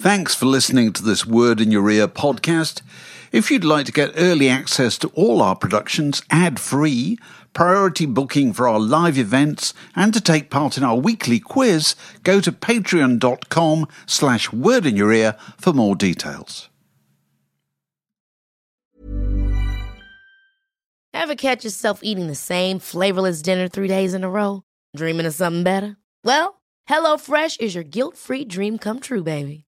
Thanks for listening to this Word in Your Ear podcast. If you'd like to get early access to all our productions ad free, priority booking for our live events, and to take part in our weekly quiz, go to patreon.com slash word in your ear for more details. Ever catch yourself eating the same flavorless dinner three days in a row? Dreaming of something better? Well, HelloFresh is your guilt-free dream come true, baby.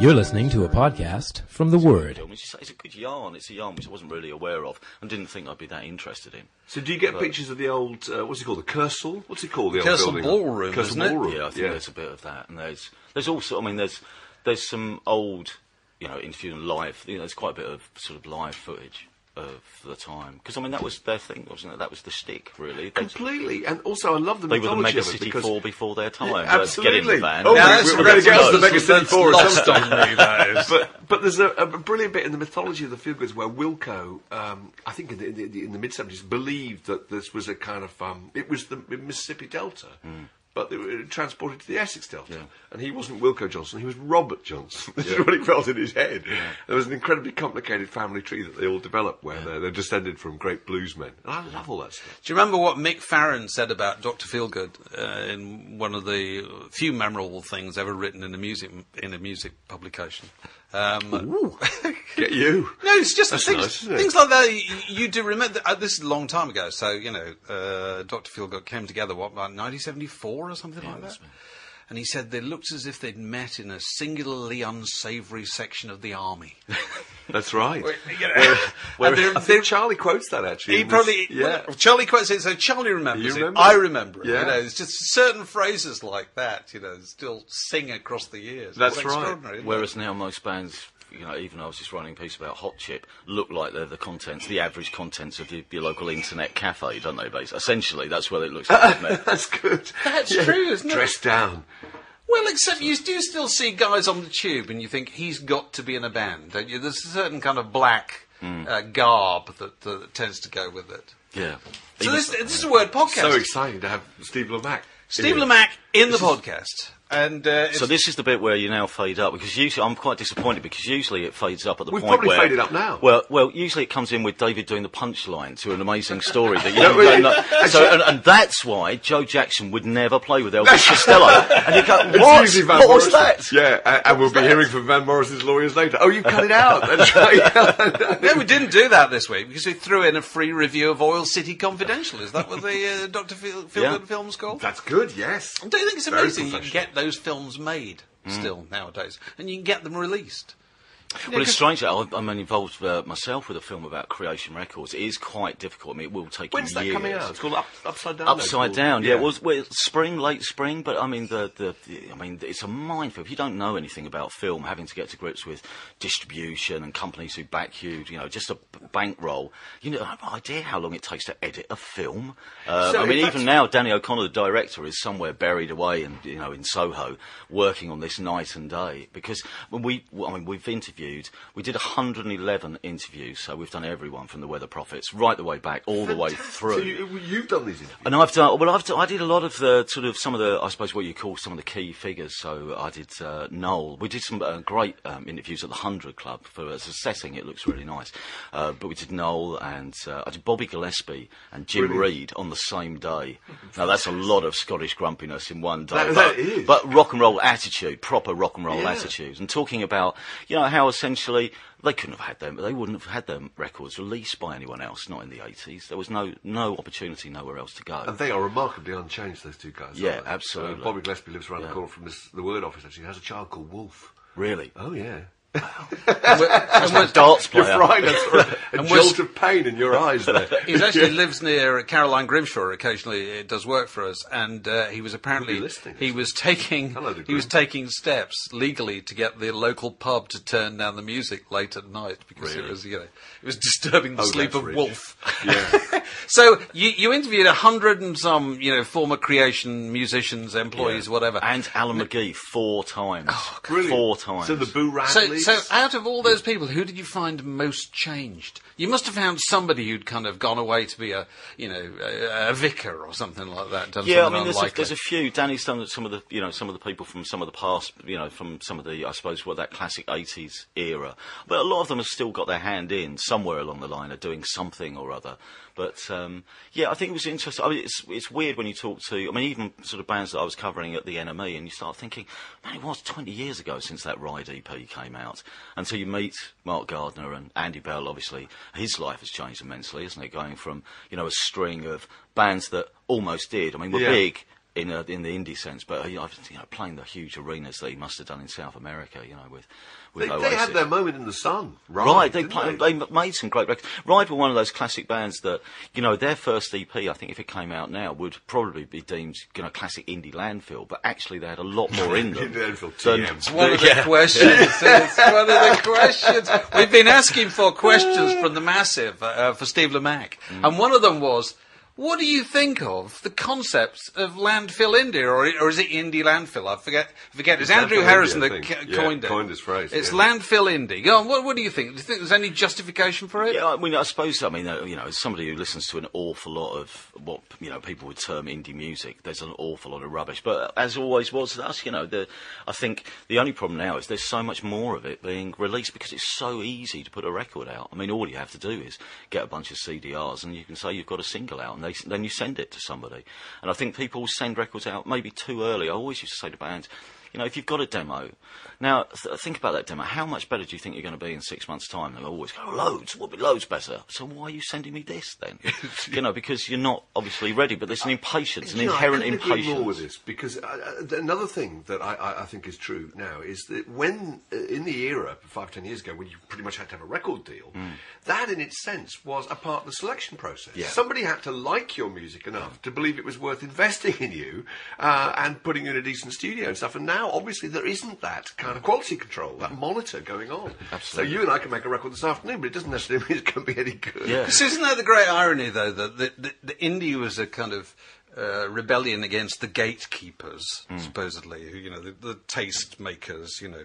You're listening to a podcast from The Word. It's, it's a good yarn. It's a yarn which I wasn't really aware of and didn't think I'd be that interested in. So do you get pictures of the old, uh, what's it called, the Kursaal? What's it called? The Kursaal old building? Ballroom, Kursaal isn't it? Ballroom. Yeah, I think there's a bit of that, and there's there's also, I mean, there's there's some old, you know, interview and live. You know, there's quite a bit of sort of live footage of the time because I mean that was their thing, wasn't it? That was the stick, really. They, Completely. And also I love the they were the Mega of it City because Four before their time. Yeah, Let's get in the absolutely. van. Oh, Now, we- that's- we're going to get us the lost- Mega City that's Four at lost some on me, that is. but but there's a, a brilliant bit in the mythology of the Feelgoods where Wilko, um, I think in the, in the, in the mid seventies, believed that this was a kind of um, it was the Mississippi Delta. But they were transported to the Essex Delta, and he wasn't Wilko Johnson; he was Robert Johnson. This is what he felt in his head. There was an incredibly complicated family tree that they all developed, where they're, they're descended from great bluesmen, and I love all that stuff. Do you remember what Mick Farren said about Dr. Feelgood uh, in one of the few memorable things ever written in a music in a music publication? Um, Get you. No, it's just That's things, nice, things like that. You, you do remember. Uh, this is a long time ago, so you know, uh, Dr. Feelgood came together what about 1974 or something like that. And he said they looked as if they'd met in a singularly unsavoury section of the army. That's right. And they're- I they're- think Charlie quotes that actually. He in this- probably yeah. well, Charlie quotes it, so Charlie remembers You it. I remember it. Yeah. You know, it's just certain phrases like that. You know, still sing across the years. That's It's right. extraordinary, isn't it? Whereas now most bands, you know, even I was just writing a piece about Hot Chip, look like they're the contents, the average contents of your, your local internet cafe, don't they? Basically, essentially, that's what it looks like. to me. That's good. That's true, isn't it? Dressed down. Well, except you do still see guys on the tube, and you think he's got to be in a band, don't you? There's a certain kind of black Hmm. uh, garb that, that tends to go with it. Yeah. So this, this is a word podcast. So exciting to have Steve Lamacq. Steve in. Lamacq in the podcast, and uh, So this is the bit where you now fade up because usually I'm quite disappointed because usually it fades up at the point where We've point probably where faded up now. Well, well, usually it comes in with David doing the punchline to an amazing story that you don't really? know. So and, and that's why Joe Jackson would never play with Elvis Costello. And you go, It's what? usually Van was Morrison. that? Yeah, and, and we'll be hearing from Van Morrison's lawyers later. Oh, you cut it out. That's right. No, we didn't do that this week because we threw in a free review of Oil City Confidential. Is that what the uh, Dr. Phil, Phil Yeah. film's called? That's good. Yes. Don't you think it's amazing you can professional. get those films made still nowadays, and you can get them released? Well, it's strange. I'm involved uh, myself with a film about Creation Records. It is quite difficult. I mean, it will take When's you that coming out? It's called Up, Upside Down. Upside called. down, yeah. It was well, spring, late spring, but I mean, the, the, the I mean, it's a minefield. If you don't know anything about film, having to get to grips with distribution and companies who back you, you know, just a bankroll, you know, I have no idea how long it takes to edit a film. Uh, So I mean, even now, Danny O'Connor, the director, is somewhere buried away, in, you know, in Soho, working on this night and day. Because when we, I mean, we've interviewed interviewed. We did 111 interviews, so we've done everyone from the Weather Prophets right the way back, all the way through. So you, you've done these interviews. And I've done well. I've done, I did a lot of the sort of some of the I suppose what you call some of the key figures. So I did uh, Noel. We did some uh, great um, interviews at the Hundred Club for as a setting. It looks really nice. Uh, but we did Noel and uh, I did Bobby Gillespie and Jim Brilliant. Reid on the same day. Now that's a lot of Scottish grumpiness in one day. That- but, that but rock and roll attitude, proper rock and roll Yeah. attitudes, and talking about you know how essentially. They couldn't have had them, but they wouldn't have had them records released by anyone else, not in the 80s. There was no no opportunity, nowhere else to go. And they are remarkably unchanged, those two guys. Yeah, absolutely. Uh, Bobby Gillespie lives around Yeah. the corner from this, the Word office, actually. He has a child called Wolf. Really? Oh, yeah. That's my darts You're player. fried. That's for a And jolt was- of pain in your eyes there. He actually lives near Caroline Grimshaw. Occasionally, it does work for us, and uh, he was apparently Could be listening, he was taking Hello he was taking steps legally to get the local pub to turn down the music late at night because it was you know it was disturbing the Oh, sleep of rich. Wolf. Yeah. So you you interviewed a hundred and some you know former creation musicians, employees, whatever. And Alan McGee four times. Brilliant. Four times. So the Boo So, So out of all those people, who did you find most changed? You must have found somebody who'd kind of gone away to be a, you know, a, a vicar or something like that. Done yeah, I mean, there's a, there's a few. Danny's done some of the, you know, some of the people from some of the past, you know, from some of the, I suppose, what that classic '80s era. But a lot of them have still got their hand in somewhere along the line, are doing something or other. But um, yeah, I think it was interesting. I mean, it's it's weird when you talk to, I mean, even sort of bands that I was covering at the NME, and you start thinking, man, it was 20 years ago since that Ride EP came out. And so you meet Mark Gardner and Andy Bell, obviously, his life has changed immensely, isn't it? Going from you know a string of bands that almost did. I mean, we're Yeah. big in a, in the indie sense, but uh, you know, you know, playing the huge arenas that he must have done in South America, you know, with with they, Oasis. they had their moment in the sun. Right. Right, they, didn't play, they made some great records. Ride were one of those classic bands that, you know, their first EP, I think if it came out now, would probably be deemed, you know, classic indie landfill, but actually they had a lot more in them. Indie landfill, than- TM. It's one of the Yeah. questions. it's one of the questions. We've been asking for questions from the massive uh, for Steve Lamacq, Mm. and one of them was. What do you think of the concepts of landfill India, or, or is it indie landfill? I forget. Forget. It's, It's Andrew landfill Harrison India, that think. c- Yeah, coined it. coined this phrase, It's yeah. landfill indie. Go on. What, what do you think? Do you think there's any justification for it? Yeah, I mean, I suppose, I mean, uh, you know, as somebody who listens to an awful lot of what, you know, people would term indie music, there's an awful lot of rubbish. But as always was with us, you know, the, I think the only problem now is there's so much more of it being released because it's so easy to put a record out. I mean, all you have to do is get a bunch of CDRs and you can say you've got a single out and then you send it to somebody. And I think people send records out maybe too early. I always used to say to bands, you know, if you've got a demo, now th- think about that demo. How much better do you think you're going to be in six months' time? They'll always go, loads, we'll be loads better. So why are you sending me this then? you know, because you're not obviously ready, but there's an impatience, an know, inherent I couldn't agree impatience. more with this because uh, uh, th- another thing that I, I, I think is true now is that when uh, in the era five ten years ago when you pretty much had to have a record deal, that in its sense was a part of the selection process. Yeah. Somebody had to like your music enough to believe it was worth investing in you uh, and putting you in a decent studio and stuff. And now obviously there isn't that kind of quality control, that monitor going on. Absolutely. So you and I can make a record this afternoon, but it doesn't necessarily mean it's going to be any good. Yeah. Because isn't that the great irony, though, that the, the, the indie was a kind of uh, rebellion against the gatekeepers, supposedly, who, you know, the, the taste makers, you know,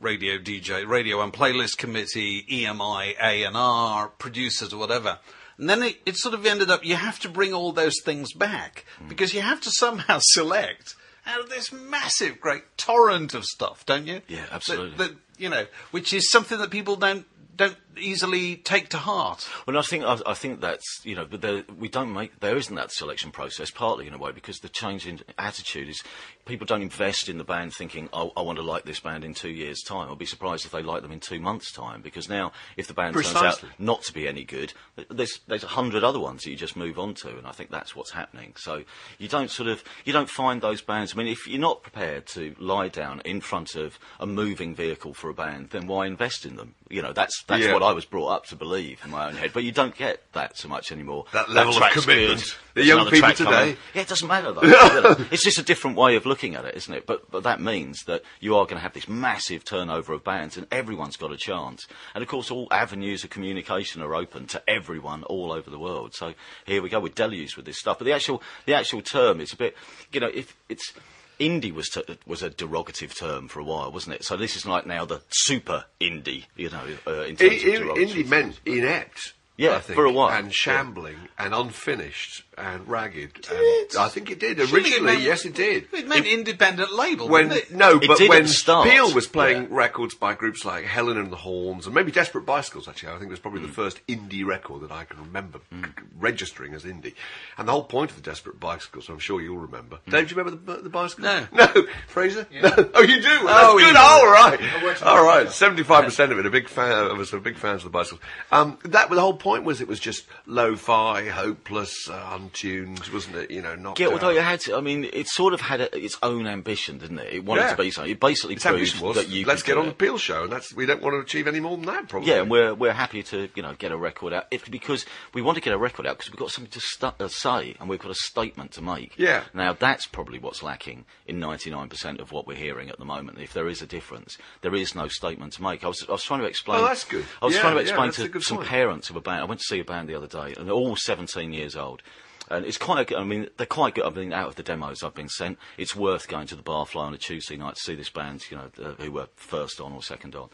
radio DJ, radio and playlist committee, EMI, A and R, producers, or whatever. And then it, it sort of ended up you have to bring all those things back because you have to somehow select out of this massive, great torrent of stuff, don't you? Yeah, That- absolutely. that, you know, which is something that people don't don't easily take to heart. Well, I think I, I think that's you know, but there, we don't make there isn't that selection process partly in a way because the change in attitude is people don't invest in the band thinking oh, I want to like this band in two years' time. I'll be surprised if they like them in two months' time because now if the band turns out not to be any good, th- there's there's a hundred other ones that you just move on to, and I think that's what's happening. So you don't sort of you don't find those bands. I mean, if you're not prepared to lie down in front of a moving vehicle for a band, then why invest in them? You know, that's that's Yeah. what I was brought up to believe in my own head. But you don't get that so much anymore. That level of commitment. The young people track coming. today. Yeah, it doesn't matter though. It's just a different way of looking at it, isn't it? But but that means that you are going to have this massive turnover of bands, and everyone's got a chance. And of course, all avenues of communication are open to everyone all over the world. So here we go. We're deluged with this stuff. But the actual the actual term is a bit, you know, if it's indie was t- was a derogative term for a while, wasn't it? So this is like now the super indie, you know, uh, in terms I- of derogatory. indie meant inept. Yeah, think, for a while. and shambling and unfinished and ragged. it? And I think it did Surely it originally. meant- yes, it did. It meant independent label, when didn't it? no, It but did at when the start, Peel was playing yeah. records by groups like Helen and the Horns and maybe Desperate Bicycles, actually, I think it was probably Mm. the first indie record that I can remember c- registering as indie. And the whole point of the Desperate Bicycles, I'm sure you'll remember. Mm. Dave, do you remember the, the bicycles? No. no, Fraser. No. Oh, you do. Well, that's Oh, good. you Oh, all right, all right. Seventy-five percent of it. A big fan of us. Are big fans of the bicycles. Um, that the whole point was it was just lo-fi, hopeless, uh, untuned, wasn't it? You know, not. Yeah, although it had, to, I mean, it sort of had a, its own ambition, didn't it? It wanted Yeah. to be something. It basically Its proved was that you let's get on the it. Peel show, and that's we don't want to achieve any more than that. Probably. Yeah, and we're we're happy to you know get a record out if, because we want to get a record out because we've got something to stu- uh, say and we've got a statement to make. Yeah. Now that's probably what's lacking in 99% of what we're hearing at the moment. If there is a difference, there is no statement to make. I was I was trying to explain. Oh, that's good. I was Yeah, trying to explain a to some point. parents of a band. I went to see a band the other day, and they're all 17 years old. And it's quite. I mean, they're quite good. I mean, out of the demos I've been sent, it's worth going to the Barfly on a Tuesday night to see this band. You know, uh, who were first on or second on.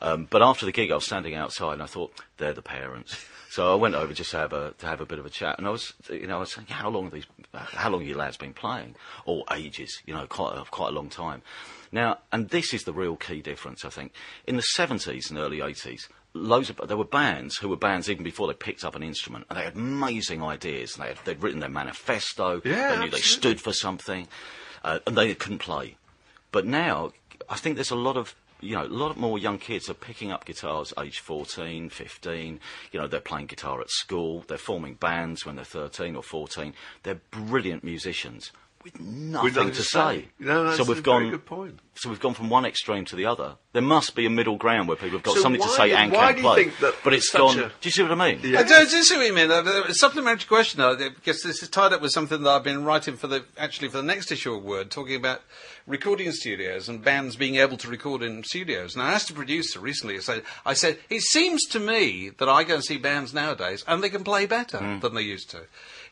Um, but after the gig, I was standing outside, and I thought they're the parents. So I went over just to have a to have a bit of a chat, and I was, you know, I was saying, how long have these, how long have you lads been playing? All ages, you know, quite a, quite a long time. Now, and this is the real key difference, I think. In the 70s and early 80s, loads of there were bands who were bands even before they picked up an instrument, and they had amazing ideas. And they had they'd written their manifesto. Yeah, they knew they stood for something, uh, and they couldn't play. But now, I think there's a lot of you know, a lot more young kids are picking up guitars age 14, 15. You know, they're playing guitar at school. They're forming bands when they're 13 or 14. They're brilliant musicians with nothing, nothing to to say. say. No, that's so we've very gone. good point. So we've gone from one extreme to the other. There must be a middle ground where people have got So something to say do- and can play. think that but it's such gone. a- Do you see what I mean? Yeah. I do, I do see what you mean. A supplementary question, though, because this is tied up with something that I've been writing for the actually for the next issue of Word, talking about recording studios and bands being able to record in studios. And I asked a producer recently. I said, I said, it seems to me that I go and see bands nowadays and they can play better hmm. than they used to.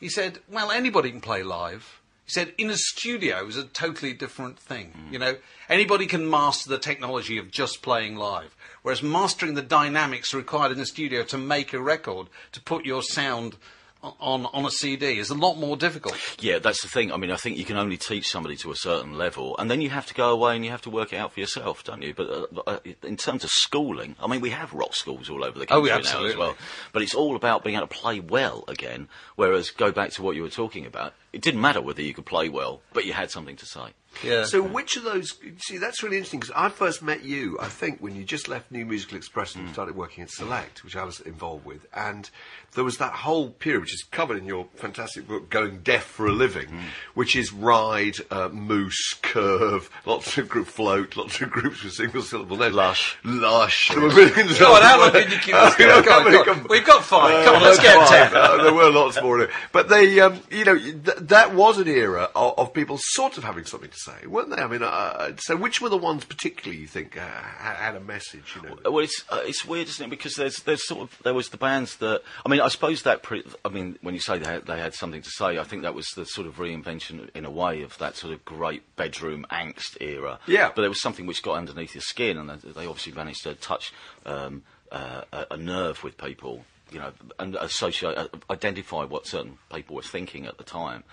He said, well, anybody can play live. He said, in a studio is a totally different thing. You know, anybody can master the technology of just playing live, whereas mastering the dynamics required in the studio to make a record, to put your sound on on a CD, is a lot more difficult. Yeah, that's the thing. I mean, I think you can only teach somebody to a certain level, and then you have to go away and you have to work it out for yourself, don't you? But uh, uh, in terms of schooling, I mean, we have rock schools all over the Oh, country yeah, now as well. But it's all about being able to play well again. Whereas, go back to what you were talking about, it didn't matter whether you could play well, but you had something to say. Yeah. So which of those? See, that's really interesting because I first met you, I think, when you just left New Musical Express and started working at Select, which I was involved with, and there was that whole period, which is covered in your fantastic book, "Going Deaf for a Living," which is ride, uh, moose, curve, lots of group float, lots of groups with single syllable names, Lush. lush. There were millions Go on, how long can you keep this going? Go on, come- We've got five. Come on, uh, let's get ten. Uh, there were lots more, but they, um, you know, th- that was an era of, of people sort of having something to say, weren't they? I mean, uh, so which were the ones particularly you think uh, had a message? You know, Well, it's uh, it's weird, isn't it? Because there's there's sort of there was the bands that I mean, I suppose that pre- I mean, when you say they had, they had something to say, I think that was the sort of reinvention in a way of that sort of great bedroom angst era. Yeah. But there was something which got underneath your skin, and they, they obviously managed to touch um, uh, a, a nerve with people, you know, and associate uh, identify what certain people were thinking at the time.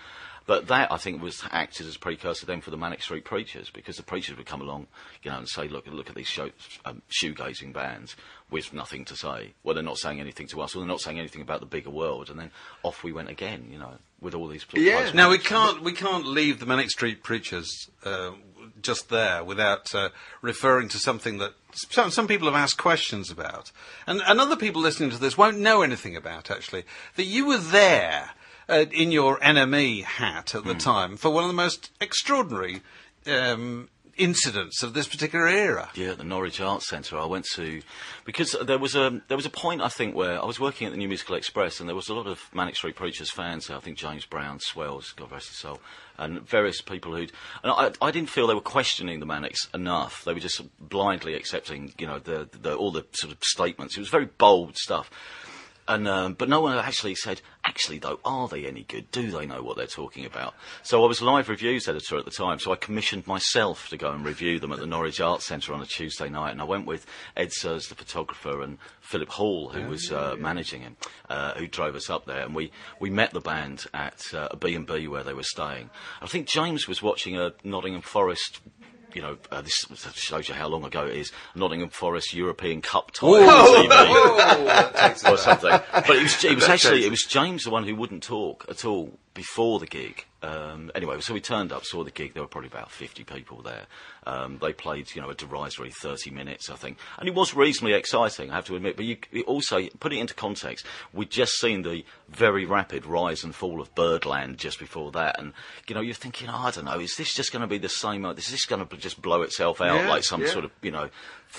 But that, I think, was acted as a precursor then for the Manic Street Preachers, because the preachers would come along, you know, and say, "Look, look at these show, um, shoegazing bands with nothing to say. Well, they're not saying anything to us, or they're not saying anything about the bigger world." And then off we went again, you know, with all these. Yeah. places. Now we can't we can't leave the Manic Street Preachers uh, just there without uh, referring to something that some, some people have asked questions about, and, and other people listening to this won't know anything about. Actually, that you were there uh, in your NME hat at the time for one of the most extraordinary um, incidents of this particular era. Yeah, the Norwich Arts Centre. I went to because there was a there was a point I think where I was working at the New Musical Express and there was a lot of Manic Street Preachers fans. I think James Brown, Swells, God rest his soul, and various people who'd. And I, I didn't feel they were questioning the Manics enough. They were just blindly accepting, you know, the, the all the sort of statements. It was very bold stuff. And um, but no one actually said, actually though, are they any good? Do they know what they're talking about? So I was live reviews editor at the time, so I commissioned myself to go and review them at the Norwich Arts Centre on a Tuesday night, and I went with Ed Sirrs, the photographer, and Philip Hall, who was uh, managing him, uh, who drove us up there, and we, we met the band at uh, a B&B where they were staying. I think James was watching a Nottingham Forest you know, uh, this shows you how long ago it is. Nottingham Forest European Cup tie or something. But it was, it was actually it was James the one who wouldn't talk at all before the gig. Um, anyway, so we turned up, saw the gig. There were probably about fifty people there. Um, they played, you know, a derisory thirty minutes, I think, and it was reasonably exciting. I have to admit. But you also put it into context. We'd just seen the very rapid rise and fall of Birdland just before that, and you know, you're thinking, oh, I don't know, is this just going to be the same? uh, Is this going to just blow itself out Yeah, like some yeah. sort of, you know,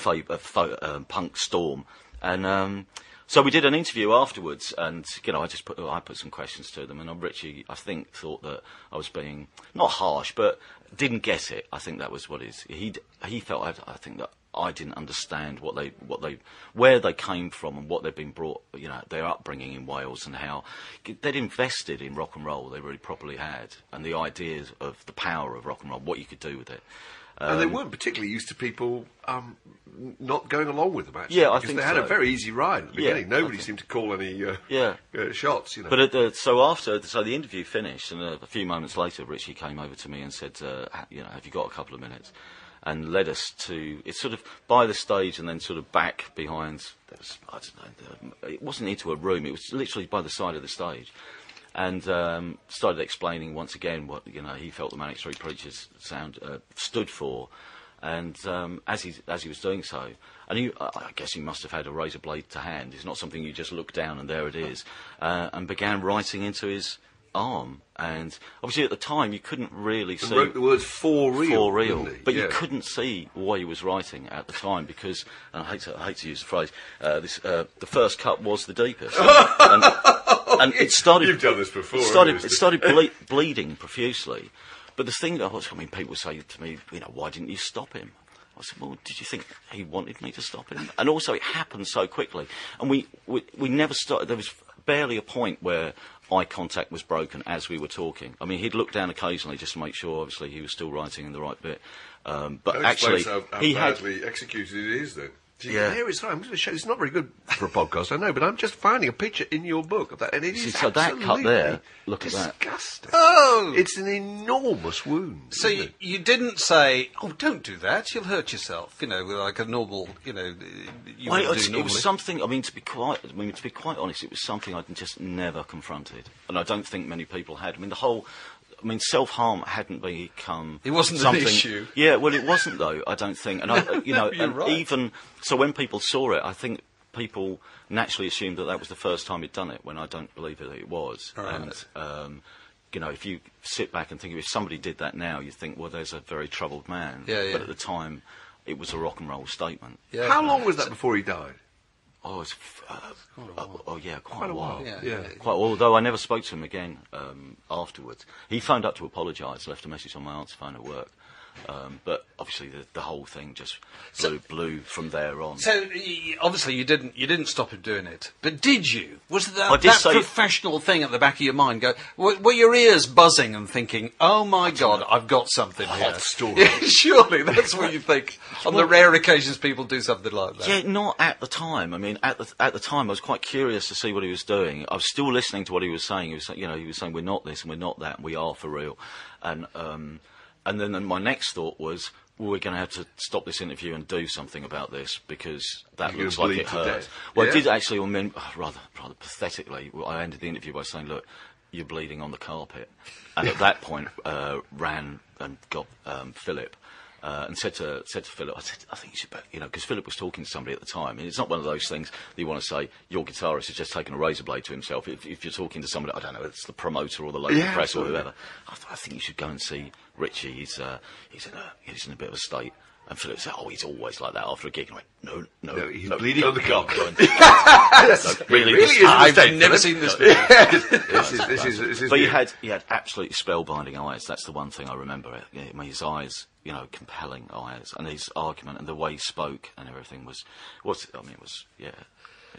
uh, fa- um, punk storm? And um, so we did an interview afterwards, and you know, I just put I put some questions to them, and Richey, I think, thought that I was being not harsh, but didn't get it. I think that was what is he he felt. I, I think that I didn't understand what they what they where they came from and what they'd been brought, you know, their upbringing in Wales and how they'd invested in rock and roll. They really properly had, and the ideas of the power of rock and roll, what you could do with it. And Um, they weren't particularly used to people um, not going along with them. Actually, Yeah, I think they had a very easy ride at the Yeah, beginning. Nobody seemed to call any uh, Yeah. uh, shots. You know, But at the, so after, so the interview finished, and a, a few moments later, Richey came over to me and said, uh, "You know, have you got a couple of minutes?" And led us to it's sort of by the stage and then sort of back behind. Was, I don't know, the- it wasn't into a room; it was literally by the side of the stage. And um, started explaining once again what you know he felt the Manic Street Preachers sound uh, stood for, and um, as he as he was doing so, and he, I I guess he must have had a razor blade to hand. It's not something you just look down and there it is, uh, and began writing into his arm. And obviously at the time you couldn't really and see wrote the words "for real," for real, but you couldn't see what he was writing at the time because, and I hate to, I hate to use the phrase, uh, this, uh, the first cut was the deepest, and, and it started. You've done this before, It started, it started ble- bleeding profusely, but the thing that was, I mean, people say to me, you know, why didn't you stop him? I said, well, did you think he wanted me to stop him? And also, it happened so quickly, and we we, we never started. There was barely a point where eye contact was broken as we were talking. I mean, he'd look down occasionally just to make sure, obviously, he was still writing in the right bit. Um, but That actually, how, how he had badly executed it is. Then. So Yeah. can hear it. Sorry, I'm going to show. It's not very good for a podcast, I know, but I'm just finding a picture in your book of that, and it See, is so that cut absolutely there, look at that. disgusting. Oh! It's an enormous wound. So isn't you, you didn't say, "Oh, don't do that. You'll hurt yourself." You know, with like a normal, you know, you Well, would it, was, it was something. I mean, to be quite, I mean, to be quite honest, it was something I'd just never confronted, and I don't think many people had. I mean, the whole. I mean, self harm hadn't become. It wasn't an something, issue. Yeah, well, it wasn't though. I don't think, and I, you know, You're and right. even so, when people saw it, I think people naturally assumed that that was the first time he'd done it, when I don't believe that it was. Right. And um, you know, if you sit back and think if somebody did that now, you think, well, there's a very troubled man. Yeah, yeah. But at the time, it was a rock and roll statement. Yeah. How long was that before he died? Oh, it's, uh, oh, oh, yeah, quite, Quite a while. Yeah, Yeah. yeah. Quite, although I never spoke to him again um, afterwards. He phoned up to apologise, left a message on my answer phone at work. Um, but obviously, the, the whole thing just blew, blew from there on. So y- obviously you didn't you didn't stop him doing it, but did you? Was that, that professional thing at the back of your mind? Go were, were your ears buzzing and thinking, "Oh my God, I've got something here." Hot story. Yeah, surely that's what you think. On the rare occasions people do something like that. Yeah, not at the time. I mean, at the at the time, I was quite curious to see what he was doing. I was still listening to what he was saying. He was, you know, he was saying we're not this and we're not that, and we are for real. And um, and then, my next thought was, well, we're going to have to stop this interview and do something about this because that You're looks like it hurts. Well, Yeah? I did actually, I mean, rather rather pathetically, well, I ended the interview by saying, look. You're bleeding on the carpet, and at that point, uh, ran and got um, Philip, uh, and said to said to Philip, I said, I think you should, be-" you know, because Philip was talking to somebody at the time, and it's not one of those things that you want to say your guitarist has just taken a razor blade to himself. If, if you're talking to somebody, I don't know, it's the promoter or the local Yeah, press or whoever. I, th- I think you should go and see Richey. He's uh, he's in a he's in a bit of a state. And Philip said, "Oh, he's always like that after a gig." And I went, "No, no, No, he's no, bleeding on the no, carpet." no, really, really this- is a I've mistake, never seen this before. this is this is this is. But he had he had absolutely spellbinding eyes. That's the one thing I remember. I mean, his eyes, you know, compelling eyes, and his argument and the way he spoke and everything was was. I mean, it was yeah.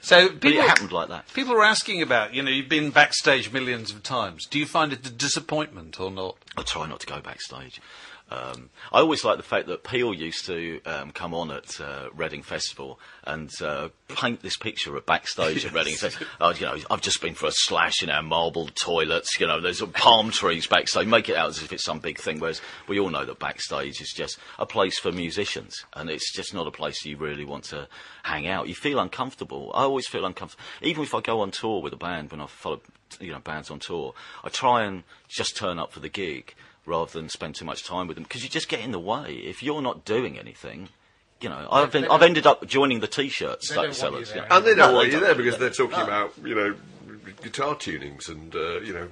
So but people, it happened like that. People are asking about, you know, you've been backstage millions of times. Do you find it a disappointment or not? I try not to go backstage. Um, I always like the fact that Peel used to um, come on at uh, Reading Festival and uh, paint this picture of backstage at Reading. Oh, you know, I've just been for a slash in our marble toilets. You know, there's palm trees backstage. Make it out as if it's some big thing. Whereas we all know that backstage is just a place for musicians, and it's just not a place you really want to hang out. You feel uncomfortable. I always feel uncomfortable, even if I go on tour with a band. When I follow, you know, bands on tour, I try and just turn up for the gig rather than spend too much time with them because you just get in the way. If you're not doing anything, you know, I've, been, I've ended up joining the t-shirt They sellers. you you there. know. And they don't No, want you there because they're talking No. about, you know, guitar tunings and, uh, you know,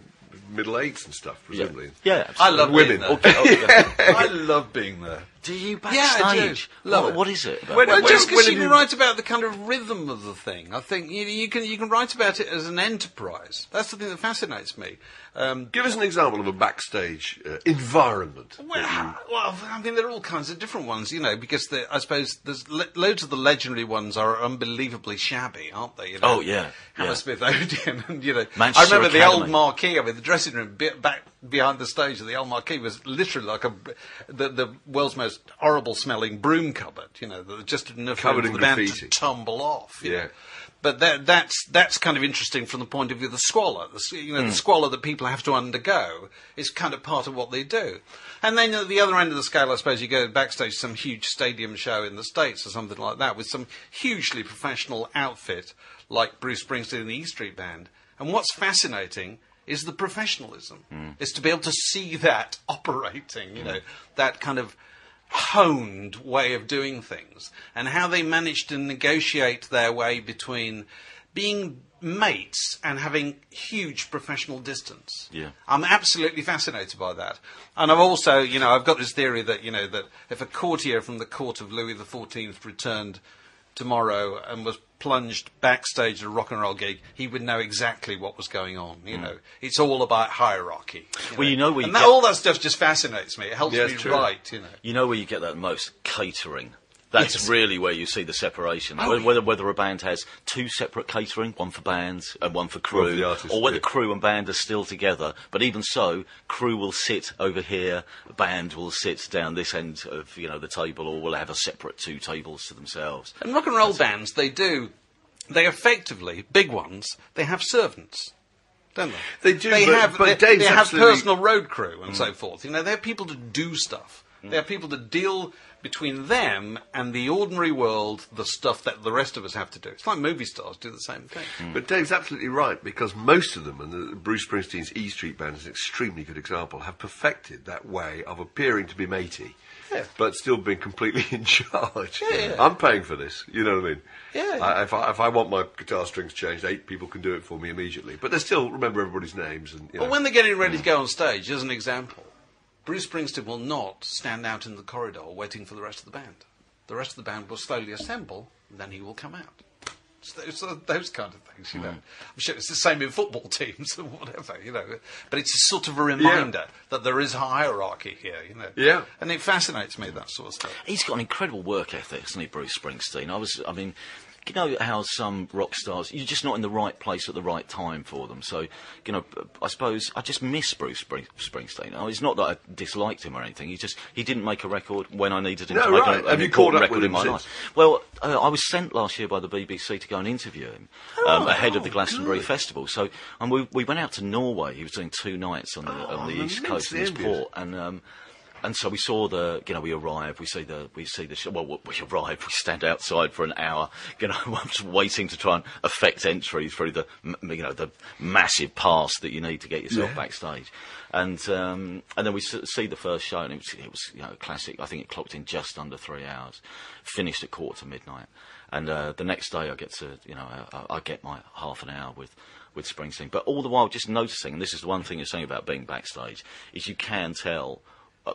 middle eights and stuff, Yeah, presumably. yeah I love Women. being there. Okay, yeah. I love being there. Do you Yeah, I do. backstage? Love what, it. what is it? About When- Well, when- just because you can you- write about the kind of rhythm of the thing, I think you, you can you can write about it as an enterprise. That's the thing that fascinates me. Um, Give us an example of a backstage uh, environment. well, well, I mean, there are all kinds of different ones, you know, because the, I suppose there's lo- loads of the legendary ones are unbelievably shabby, aren't they? You know? Oh, yeah, yeah. Hammersmith Odeon, and you know, Manchester I remember the old marquee. I mean, the dressing room bit back behind the stage of the El marquee was literally like a the, the world's most horrible smelling broom cupboard. You know, that just enough Covered for in the band to tumble off. Yeah. know. But that, that's that's kind of interesting from the point of view of the squalor. The, you know, the hmm. squalor that people have to undergo is kind of part of what they do. And then at the other end of the scale, I suppose you go backstage to some huge stadium show in the States or something like that with some hugely professional outfit like Bruce Springsteen and the E Street Band. And what's fascinating is the professionalism. Is to be able to see that operating, you know, that kind of honed way of doing things and how they managed to negotiate their way between being mates and having huge professional distance. Yeah. I'm absolutely fascinated by that. And I've also, you know, I've got this theory that, you know, that if a courtier from the court of Louis XIV returned tomorrow and was plunged backstage at a rock and roll gig, he would know exactly what was going on. You know, it's all about hierarchy. Mm. Well, you know where you and that, get- all that stuff just fascinates me. It helps Yeah, me true. write. You know. You know where you get that most? Catering. That's Yes. really where you see the separation. Oh, whether, whether whether a band has two separate catering, one for bands and one for crew, One for the artists, or whether yeah. crew and band are still together. But even so, crew will sit over here, band will sit down this end of you know the table, or will have a separate two tables to themselves. And rock and roll bands, they do, they effectively, big ones, they have servants. Don't they? They do, They but- have, but they, they have personal road crew and so mm. forth. You know, they have people to do stuff. They mm. have people to deal between them and the ordinary world, the stuff that the rest of us have to do. It's like movie stars do the same thing. Hmm. But Dave's absolutely right because most of them, and the, Bruce Springsteen's E Street Band is an extremely good example, have perfected that way of appearing to be matey, but still being completely in charge. Yeah. I'm paying for this. You know what I mean? Yeah. I, if, I, if I want my guitar strings changed, eight people can do it for me immediately. But they still remember everybody's names. And you But know. when they're getting ready to hmm. go on stage, as an example, Bruce Springsteen will not stand out in the corridor waiting for the rest of the band. The rest of the band will slowly assemble, and then he will come out. It's those, those- uh, those kind of things, you know. Hmm. I'm sure it's the same in football teams or whatever, you know. But it's a sort of a reminder that there is a hierarchy here, you know. Yeah. And it fascinates me that sort of stuff. He's got an incredible work ethic, hasn't he, Bruce Springsteen? I was, I mean, you know how some rock stars, you're just not in the right place at the right time for them. So, you know, I suppose I just miss Bruce Spring- Springsteen. Oh, it's not that I disliked him or anything. He just, he didn't make a record when I needed him No, to make right. an, Have an you caught important record in my since? life. Well, uh, I was sent last year by the BBC to go and interview him um, ahead of the Glastonbury Festival. So, and we, we went out to Norway. He was doing two nights on the, on the I'm East Coast in his port. And, um, and so we saw the, you know, we arrive, we see the, we see the, well, we arrive, we stand outside for an hour, you know, I'm just waiting to try and affect entry through the, you know, the massive pass that you need to get yourself backstage. And, um, and then we see the first show and it was, it was, you know, classic. I think it clocked in just under three hours, finished at quarter to midnight. And, uh, the next day I get to, you know, I, I get my half an hour with, with Springsteen. But all the while just noticing, and this is the one thing you're saying about being backstage, is you can tell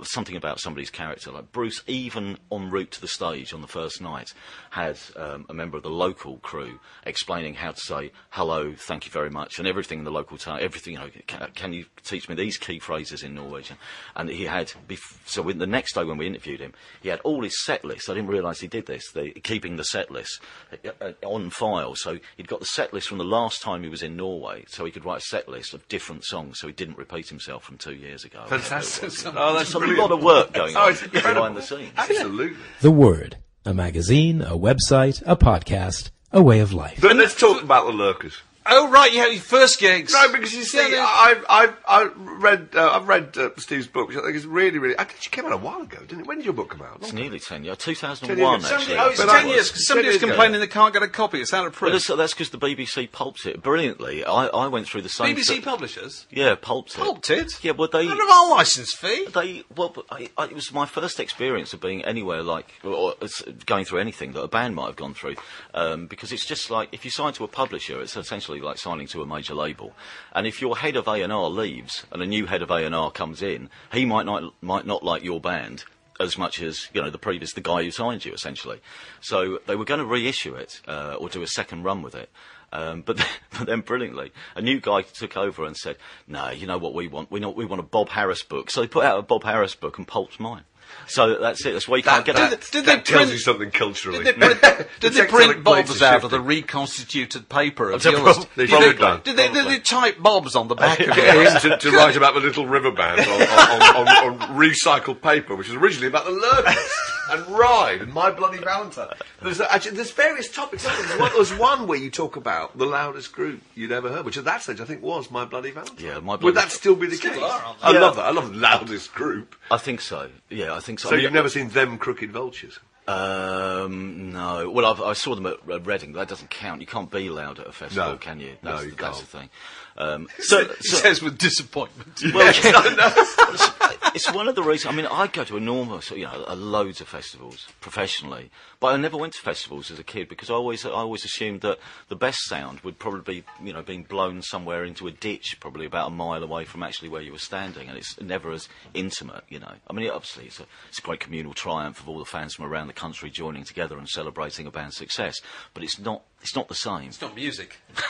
something about somebody's character. Like Bruce, even en route to the stage on the first night, had um, a member of the local crew explaining how to say hello, thank you very much, and everything in the local town. Everything, you know, can, can you teach me these key phrases in Norwegian? And he had. Bef- so when, the next day when we interviewed him, he had all his set list. I didn't realise he did this. The, keeping the set list uh, uh, on file. So he'd got the set list from the last time he was in Norway, so he could write a set list of different songs, so he didn't repeat himself from two years ago. Fantastic. Oh, that's a lot of work going Oh, on it's behind the scenes. Absolutely. The Word, a magazine, a website, a podcast, a way of life. But let's talk about the lurkers. Oh right, yeah, your first gigs. No, because you see, Yeah, no. I've, I've, I've read, uh, I've read uh, Steve's book, which I think is really, really. I think it came out a while ago, didn't it? When did your book come out? It's nearly 10 years. 2001, 10 actually. Somebody, oh, it's But ten I- years because 10 somebody was years ago. complaining they can't get a copy. It's out of Well, print. that's that's because the BBC pulped it brilliantly. I, I went through the same. BBC thi- publishers Yeah, pulped it. pulped it. Yeah, well, they. Out of our license fee. They well, I, I, it was my first experience of being anywhere like or, or it's going through anything that a band might have gone through, um, because it's just like if you sign to a publisher, it's essentially like signing to a major label, and if your head of A and R leaves and a new head of A and R comes in, he might not might not like your band as much as you know the previous the guy who signed you essentially. So they were going to reissue it uh, or do a second run with it. Um, but, then, but then brilliantly, a new guy took over and said, "No, you know what we want? We, not, we want a Bob Harris book." So they put out a Bob Harris book and pulped mine. So that's it. That's why you can't get did out. they- did they that tells print- you something culturally. Did they print, did they print Bobs out of the reconstituted paper of They yours? they Did they, done. did they, did they type Bobs on the back of it? to, to write about the little river band on, on, on, on, on recycled paper, which was originally about the lurkers and Ride and My Bloody Valentine. There's actually there's various topics. There's one, there's one where you talk about the loudest group you'd ever heard, which at that stage I think was My Bloody Valentine. Yeah, My Would that still be the case? are. I Yeah. love that. I love the loudest group. I think so. Yeah, I think so. So I mean, you've never seen them crooked vultures? Um, no. Well, I've, I saw them at uh, Reading. That doesn't count. You can't be loud at a festival, No. can you? No, That's, you that's can't. the thing. Um, so, He so- says with disappointment. Well, yeah. it's, one of the reasons. I mean, I go to enormous, you know, uh, loads of festivals professionally, but I never went to festivals as a kid because I always, I always assumed that the best sound would probably be, you know, being blown somewhere into a ditch, probably about a mile away from actually where you were standing, and it's never as intimate, you know. I mean, obviously, it's a, it's a great communal triumph of all the fans from around the country joining together and celebrating a band's success, but it's not, it's not the same. It's not music.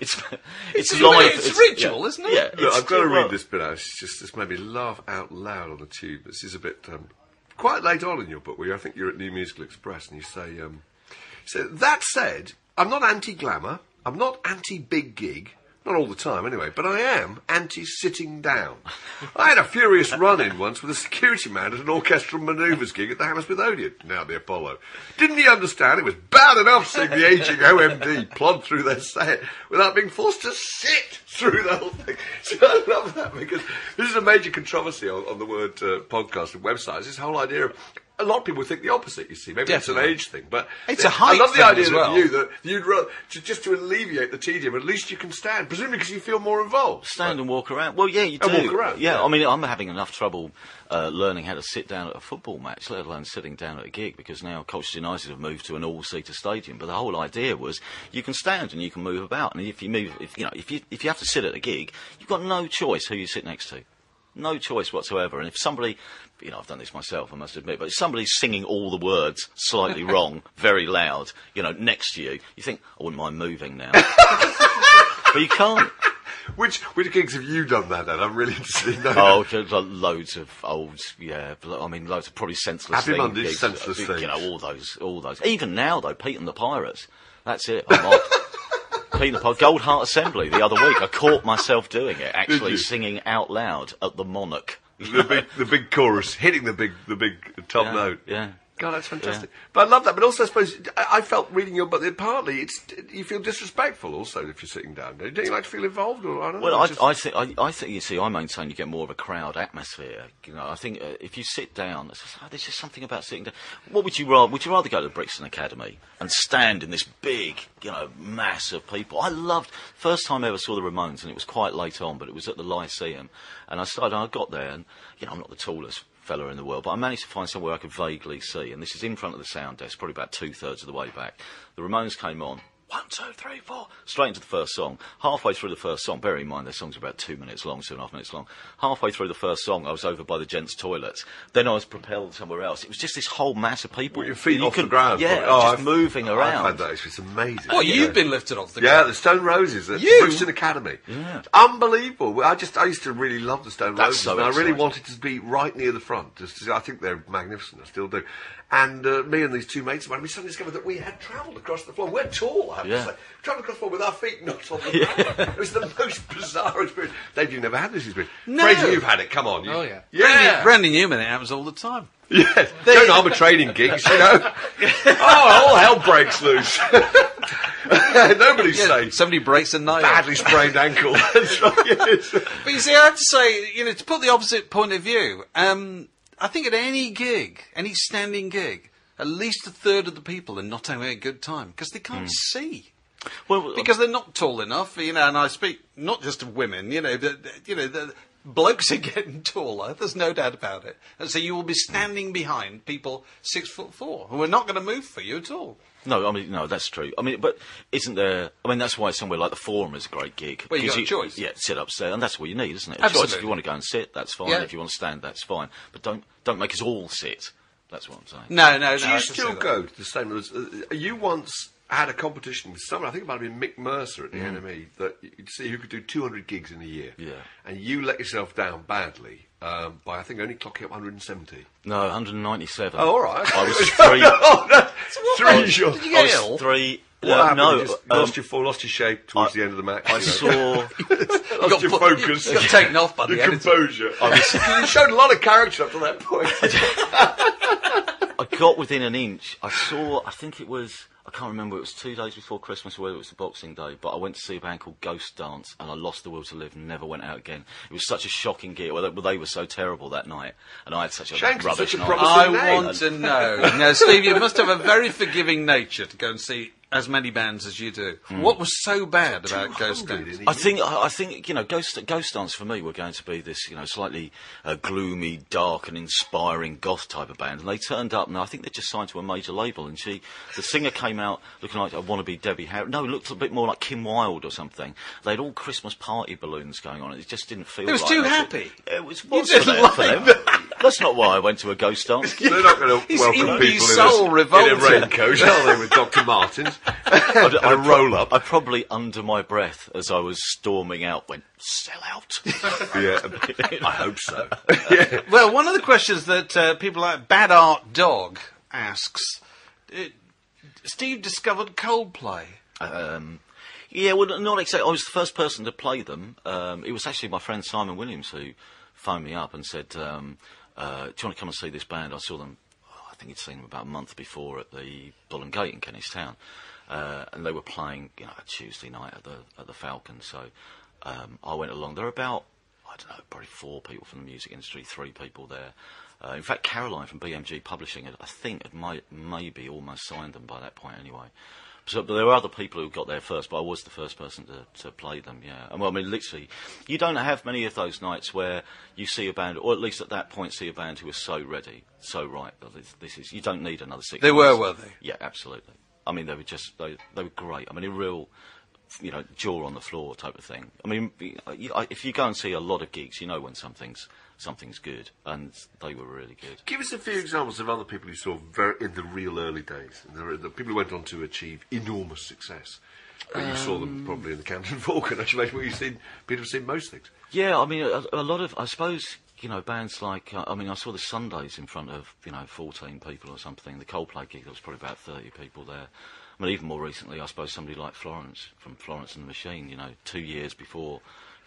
It's, it's, It's live. it's ritual, isn't it? Yeah, Look, I've got to well, read this bit out. It's just this made me laugh out loud on the tube. This is a bit um, quite late on in your book, where you, I think you're at New Musical Express, and you say, um, so that said, I'm not anti-glamour. I'm not anti-big gig. Not all the time, anyway, but I am anti sitting down. I had a furious run in once with a security man at an orchestral manoeuvres gig at the Hammersmith Odeon, now the Apollo. Didn't he understand it was bad enough seeing the aging OMD plod through their set without being forced to sit through the whole thing? So I love that because this is a major controversy on, on the word uh, podcast and websites. This whole idea of a lot of people think the opposite. You see, maybe it's an age thing, but It's a height I love the idea as of you that you'd rather to, just to alleviate the tedium. At least you can stand, presumably because you feel more involved. stand and walk around. Well, yeah, you do. Walk around, yeah, yeah. I mean, I'm having enough trouble uh, learning how to sit down at a football match, let alone sitting down at a gig, because now Colchester United have moved to an all-seater stadium. But the whole idea was you can stand and you can move about, and if you move, if you know, if you if you have to sit at a gig, you've got no choice who you sit next to. No choice whatsoever. And if somebody, you know, I've done this myself, I must admit, but if somebody's singing all the words slightly wrong, very loud, you know, next to you, you think, I wouldn't mind moving now. but you can't. Which which gigs have you done that at? I'm really interested in. Oh, loads of old, yeah. I mean, loads of probably senseless. Happy thing Mondays, gigs, senseless you things. know, all those, all those. Even now, though, Pete and the Pirates. That's it. I'm off. Pete and the Pirates. Goldheart Assembly the other week. I caught myself doing it, actually singing out loud at the Monarch. The big the big chorus hitting the big the big top Yeah, note. yeah. God, that's fantastic. But I love that. But also, I suppose I, I felt reading your book that partly it's you feel disrespectful also if you're sitting down. Don't you like to feel involved? Or I don't Well, know. I, just- I think I, I think you see, I maintain you get more of a crowd atmosphere. You know, I think uh, if you sit down, it's just, oh, there's just something about sitting down. What would you rather? Would you rather go to the Brixton Academy and stand in this big, you know, mass of people? I loved first time I ever saw the Ramones, and it was quite late on, but it was at the Lyceum, and I started. I got there, and you know, I'm not the tallest fella in the world, but I managed to find somewhere I could vaguely see, and this is in front of the sound desk, probably about two thirds of the way back. The Ramones came on. One, two, three, four, straight into the first song. Halfway through the first song, bear in mind their songs about two minutes long, two and a half minutes long. Halfway through the first song, I was over by the gents' toilets. Then I was propelled somewhere else. It was just this whole mass of people. With your feet You off could- the ground. Yeah, probably. Oh, just I've- moving around. I've around. had that. It's it's amazing. Well, Yeah. you've been lifted off the ground. Yeah, the Stone Roses at You? Brixton Academy. Yeah. Unbelievable. I just I used to really love the Stone That's Roses. so and I really wanted to be right near the front. Just to, I think they're magnificent. I still do. And uh, me and these two mates of mine, we suddenly discovered that we had travelled across the floor. We're tall, I have Yeah. to say. Travelled across the with our feet not on the ground. It was the most bizarre experience. Dave, you've never had this experience. No. Fraser, you've had it. Come on. You, Oh yeah, Yeah. Brandy, Brandy Newman. It happens all the time. Yes. Don't Armatrading gigs, you know. oh, all hell breaks loose. Nobody's Yeah, safe. somebody breaks a nail. Badly sprained ankle. That's right. But you see, I have to say, you know, to put the opposite point of view, um, I think at any gig, any standing gig, at least a third of the people are not having a good time because they can't hmm. see. Well, Because they're not tall enough, you know, and I speak not just of women, you know, the, the- you know, the blokes are getting taller, there's no doubt about it. And so you will be standing behind people six foot four who are not going to move for you at all. No, I mean, no, that's true. I mean, but isn't there? I mean, that's why somewhere like the Forum is a great gig. Well, you got a choice. Yeah, sit upstairs, and that's what you need, isn't it? Absolutely. If you want to go and sit, that's fine. Yeah. If you want to stand, that's fine. But don't don't make us all sit. That's what I'm saying. No, no, no. Do you can still see that. go to the same? Uh, you once had a competition with someone, I think it might have been Mick Mercer at the NME, that you'd see who could do 200 gigs in a year. Yeah. And you let yourself down badly um, by, I think, only clocking up 170. No, 197. Oh, all right. I was three. oh, no. Three shots. Did you I get was ill? three. What uh, happened? no, you just um, lost your fall, lost your shape towards I- the end of the match. I you know. saw. lost your focus. you got taken off by the your editor. composure. you showed a lot of character up to that point. I got within an inch. I saw. I think it was. I can't remember. It was two days before Christmas, or whether it was the Boxing Day. But I went to see a band called Ghost Dance, and I lost the will to live, and never went out again. It was such a shocking gig. Well, they, well, they were so terrible that night, and I had such a Shame 'cause rubbish such a night. I name. want to know. Now, Steve, you must have a very forgiving nature to go and see as many bands as you do. What was so bad about Ghost Dance? in a I think I I think you know Ghost Ghost Dance for me were going to be this you know slightly uh, gloomy, dark, and inspiring goth type of band, and they turned up, and I think they just signed to a major label. And she, the singer, came out looking like I want to be Debbie Harry. No, looked a bit more like Kim Wilde or something. They had all Christmas party balloons going on. It just didn't feel. It was like too that. happy. It was. was didn't for them, like them. That's not why I went to a Ghost Dance. They're not going to His welcome indie people in soul a, in a revolted. raincoat, are they, with Dr. Martens? and a roll up. I probably, under my breath, as I was storming out, went, "Sell out." yeah, I hope so. yeah. Well, one of the questions that uh, people like Bad Art Dog asks uh, Steve discovered Coldplay. Um, yeah, well, not exactly. I was the first person to play them. Um, it was actually my friend Simon Williams who phoned me up and said, um, uh, "Do you want to come and see this band?" I saw them. oh, I think he'd seen them about a month before at the Bull and Gate in Kentish Town, uh, and they were playing, you know, a Tuesday night at the at the Falcon. So um, I went along. There were about I don't know, probably four people from the music industry, three people there. Uh, in fact, Caroline from BMG Publishing, I think, had may, maybe almost signed them by that point anyway. So, but there were other people who got there first, but I was the first person to, to play them, yeah. And well, I mean, literally, you don't have many of those nights where you see a band, or at least at that point, see a band who is so ready, so right. that This, this is, you don't need another six They months. were, were they? Yeah, absolutely. I mean, they were just, they, they were great. I mean, a real, you know, jaw on the floor type of thing. I mean, if you go and see a lot of gigs, you know when something's, something's good. And they were really good. Give us a few examples of other people you saw very, in the real early days. And the, the people who went on to achieve enormous success. You saw them probably in the Camden Falcon. I should imagine what you've seen. People have seen most things. Yeah, I mean, a, a lot of, I suppose, you know, bands like, uh, I mean, I saw the Sundays in front of, you know, 14 people or something. The Coldplay gig, there was probably about 30 people there. I mean, even more recently, I suppose somebody like Florence from Florence and the Machine, you know, two years before,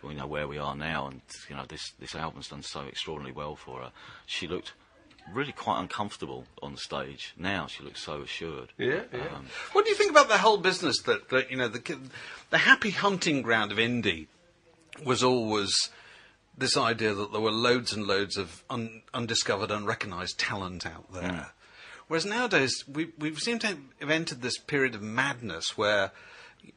you know, where we are now, and, you know, this, this album's done so extraordinarily well for her. She looked really quite uncomfortable on stage. Now she looks so assured. Yeah, yeah. Um, What do you think about the whole business that, that you know, the, the happy hunting ground of indie was always this idea that there were loads and loads of un, undiscovered, unrecognised talent out there. Whereas nowadays, we, we seem to have entered this period of madness where,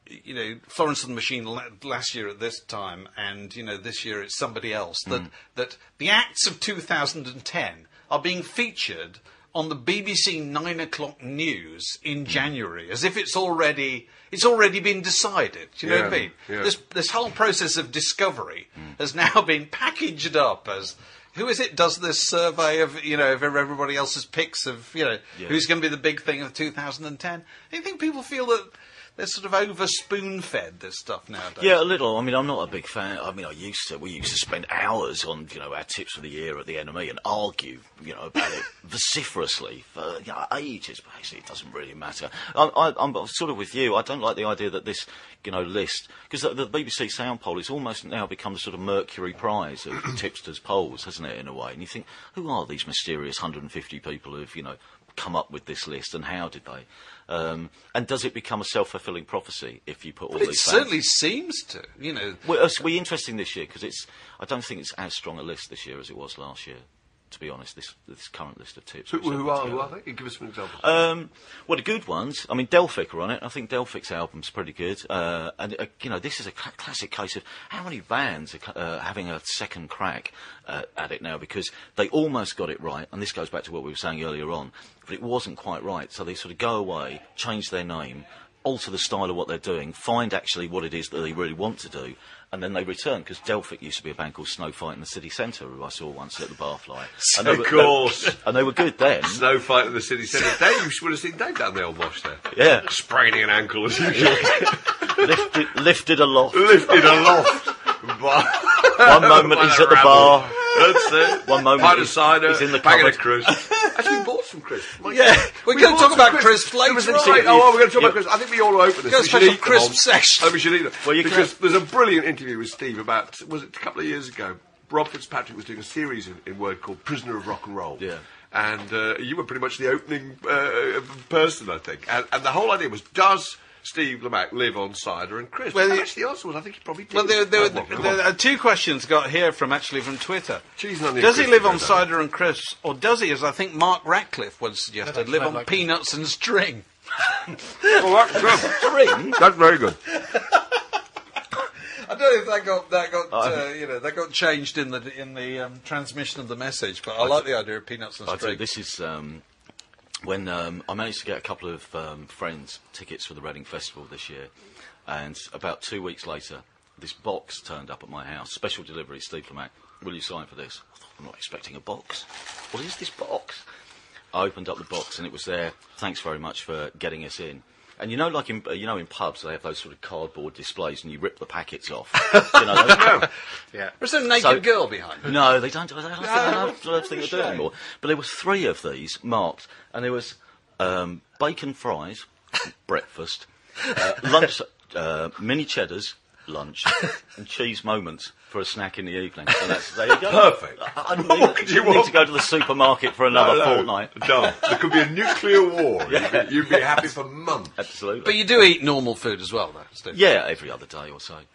you know, Florence and the Machine last year at this time, and, you know, this year it's somebody else. That, mm. that the acts of 2010 are being featured on the BBC nine o'clock news in mm. January, as if it's already it's already been decided. Do you know what I mean? yeah. This this whole process of discovery mm. has now been packaged up as. Who is it? Does this survey of you know of everybody else's picks of you know who's going to be the big thing of 2010? Do you think people feel that they're sort of over spoon fed this stuff nowadays? Yeah, a little. I mean, I'm not a big fan. I mean, I used to. We used to spend hours on, you know, our tips for the year at the NME and argue, you know, about it vociferously for you know, ages. But actually, it doesn't really matter. I, I, I'm sort of with you. I don't like the idea that this, you know, list because the, the BBC Sound Poll has almost now become the sort of Mercury Prize of tipsters' polls, hasn't it? In a way, and you think, who are these mysterious 150 people who've, you know, come up with this list, and how did they? Um, and does it become a self-fulfilling prophecy if you put all But it these? fans- certainly seems to. You know, well, it's be interesting this year because it's. I don't think it's as strong a list this year as it was last year. To be honest, this this current list of tips. Who, who are who are they? Give us some examples. Um, well, the good ones. I mean, Delphic are on it. I think Delphic's album's pretty good. Uh, and uh, you know, this is a cla classic case of how many bands are uh, having a second crack uh, at it now because they almost got it right. And this goes back to what we were saying earlier on, but it wasn't quite right. So they sort of go away, change their name, alter the style of what they're doing, find actually what it is that they really want to do. And then they return because Delphic used to be a band called Snowfight in the city centre, who I saw once at the Barfly. and they Of were- course. and they were good then. Snow fight in the city centre. Dave, you would have seen Dave down the old wash there. Yeah. Spraining an ankle as usual. lifted, lifted aloft. Lifted aloft. One moment he's at the bar. That's it. One moment Pint of he's- cider. he's in the packet of cupboard. crisps. Actually, we bought some crisps. My Yeah, God. we're We gonna talk about crisps. crisps later There was a on. scene- Oh, well, we're going to talk Yeah. about crisps. I think we all to open this. Got a We should special eat them crisp all. section. Oh, we should eat them. Well, you because have- there's a brilliant interview with Steve about, was it a couple of years ago? Rob Fitzpatrick was doing a series in, in Word called Prisoner of Rock and Roll. Yeah. And uh, you were pretty much the opening uh, person, I think. And, and the whole idea was, does Steve Lamacq live on cider and crisps? Well, Well, actually, the answer was, I think he probably did. Well, there, there, Oh, there, there are two questions got here from actually from Twitter. Cheese and onion does he live on down. cider and crisps, or does he, as I think Mark Radcliffe once suggested, live on like- peanuts and string? Oh, that's good. That's very good. I don't know if that got that got uh, you know that got changed in the in the um, transmission of the message, but I like the idea of peanuts and string. I tell you, string. this is um, when um, I managed to get a couple of um, friends tickets for the Reading Festival this year, and about two weeks later, this box turned up at my house. Special delivery, Steve Lamacq. Will you sign for this? I thought, I'm not expecting a box. What is this box? I opened up the box and it was there. Thanks very much for getting us in. And you know, like in uh, you know in pubs, they have those sort of cardboard displays, and you rip the packets off. you know, those- yeah. There's a naked So- girl behind. it. no, they don't. I don't, think, I don't, I don't think they do anymore. But there was three of these marked, and there was um, bacon fries, breakfast, uh, lunch, uh, mini cheddars, lunch, and cheese moments for a snack in the evening. And that's there you go. Perfect. I, I don't What could you need want? to go to the supermarket for another No, no, fortnight. Done. There could be a nuclear war. You'd, be, you'd be happy for months. Absolutely. But you do eat normal food as well, though, Steve. yeah, every other day or so.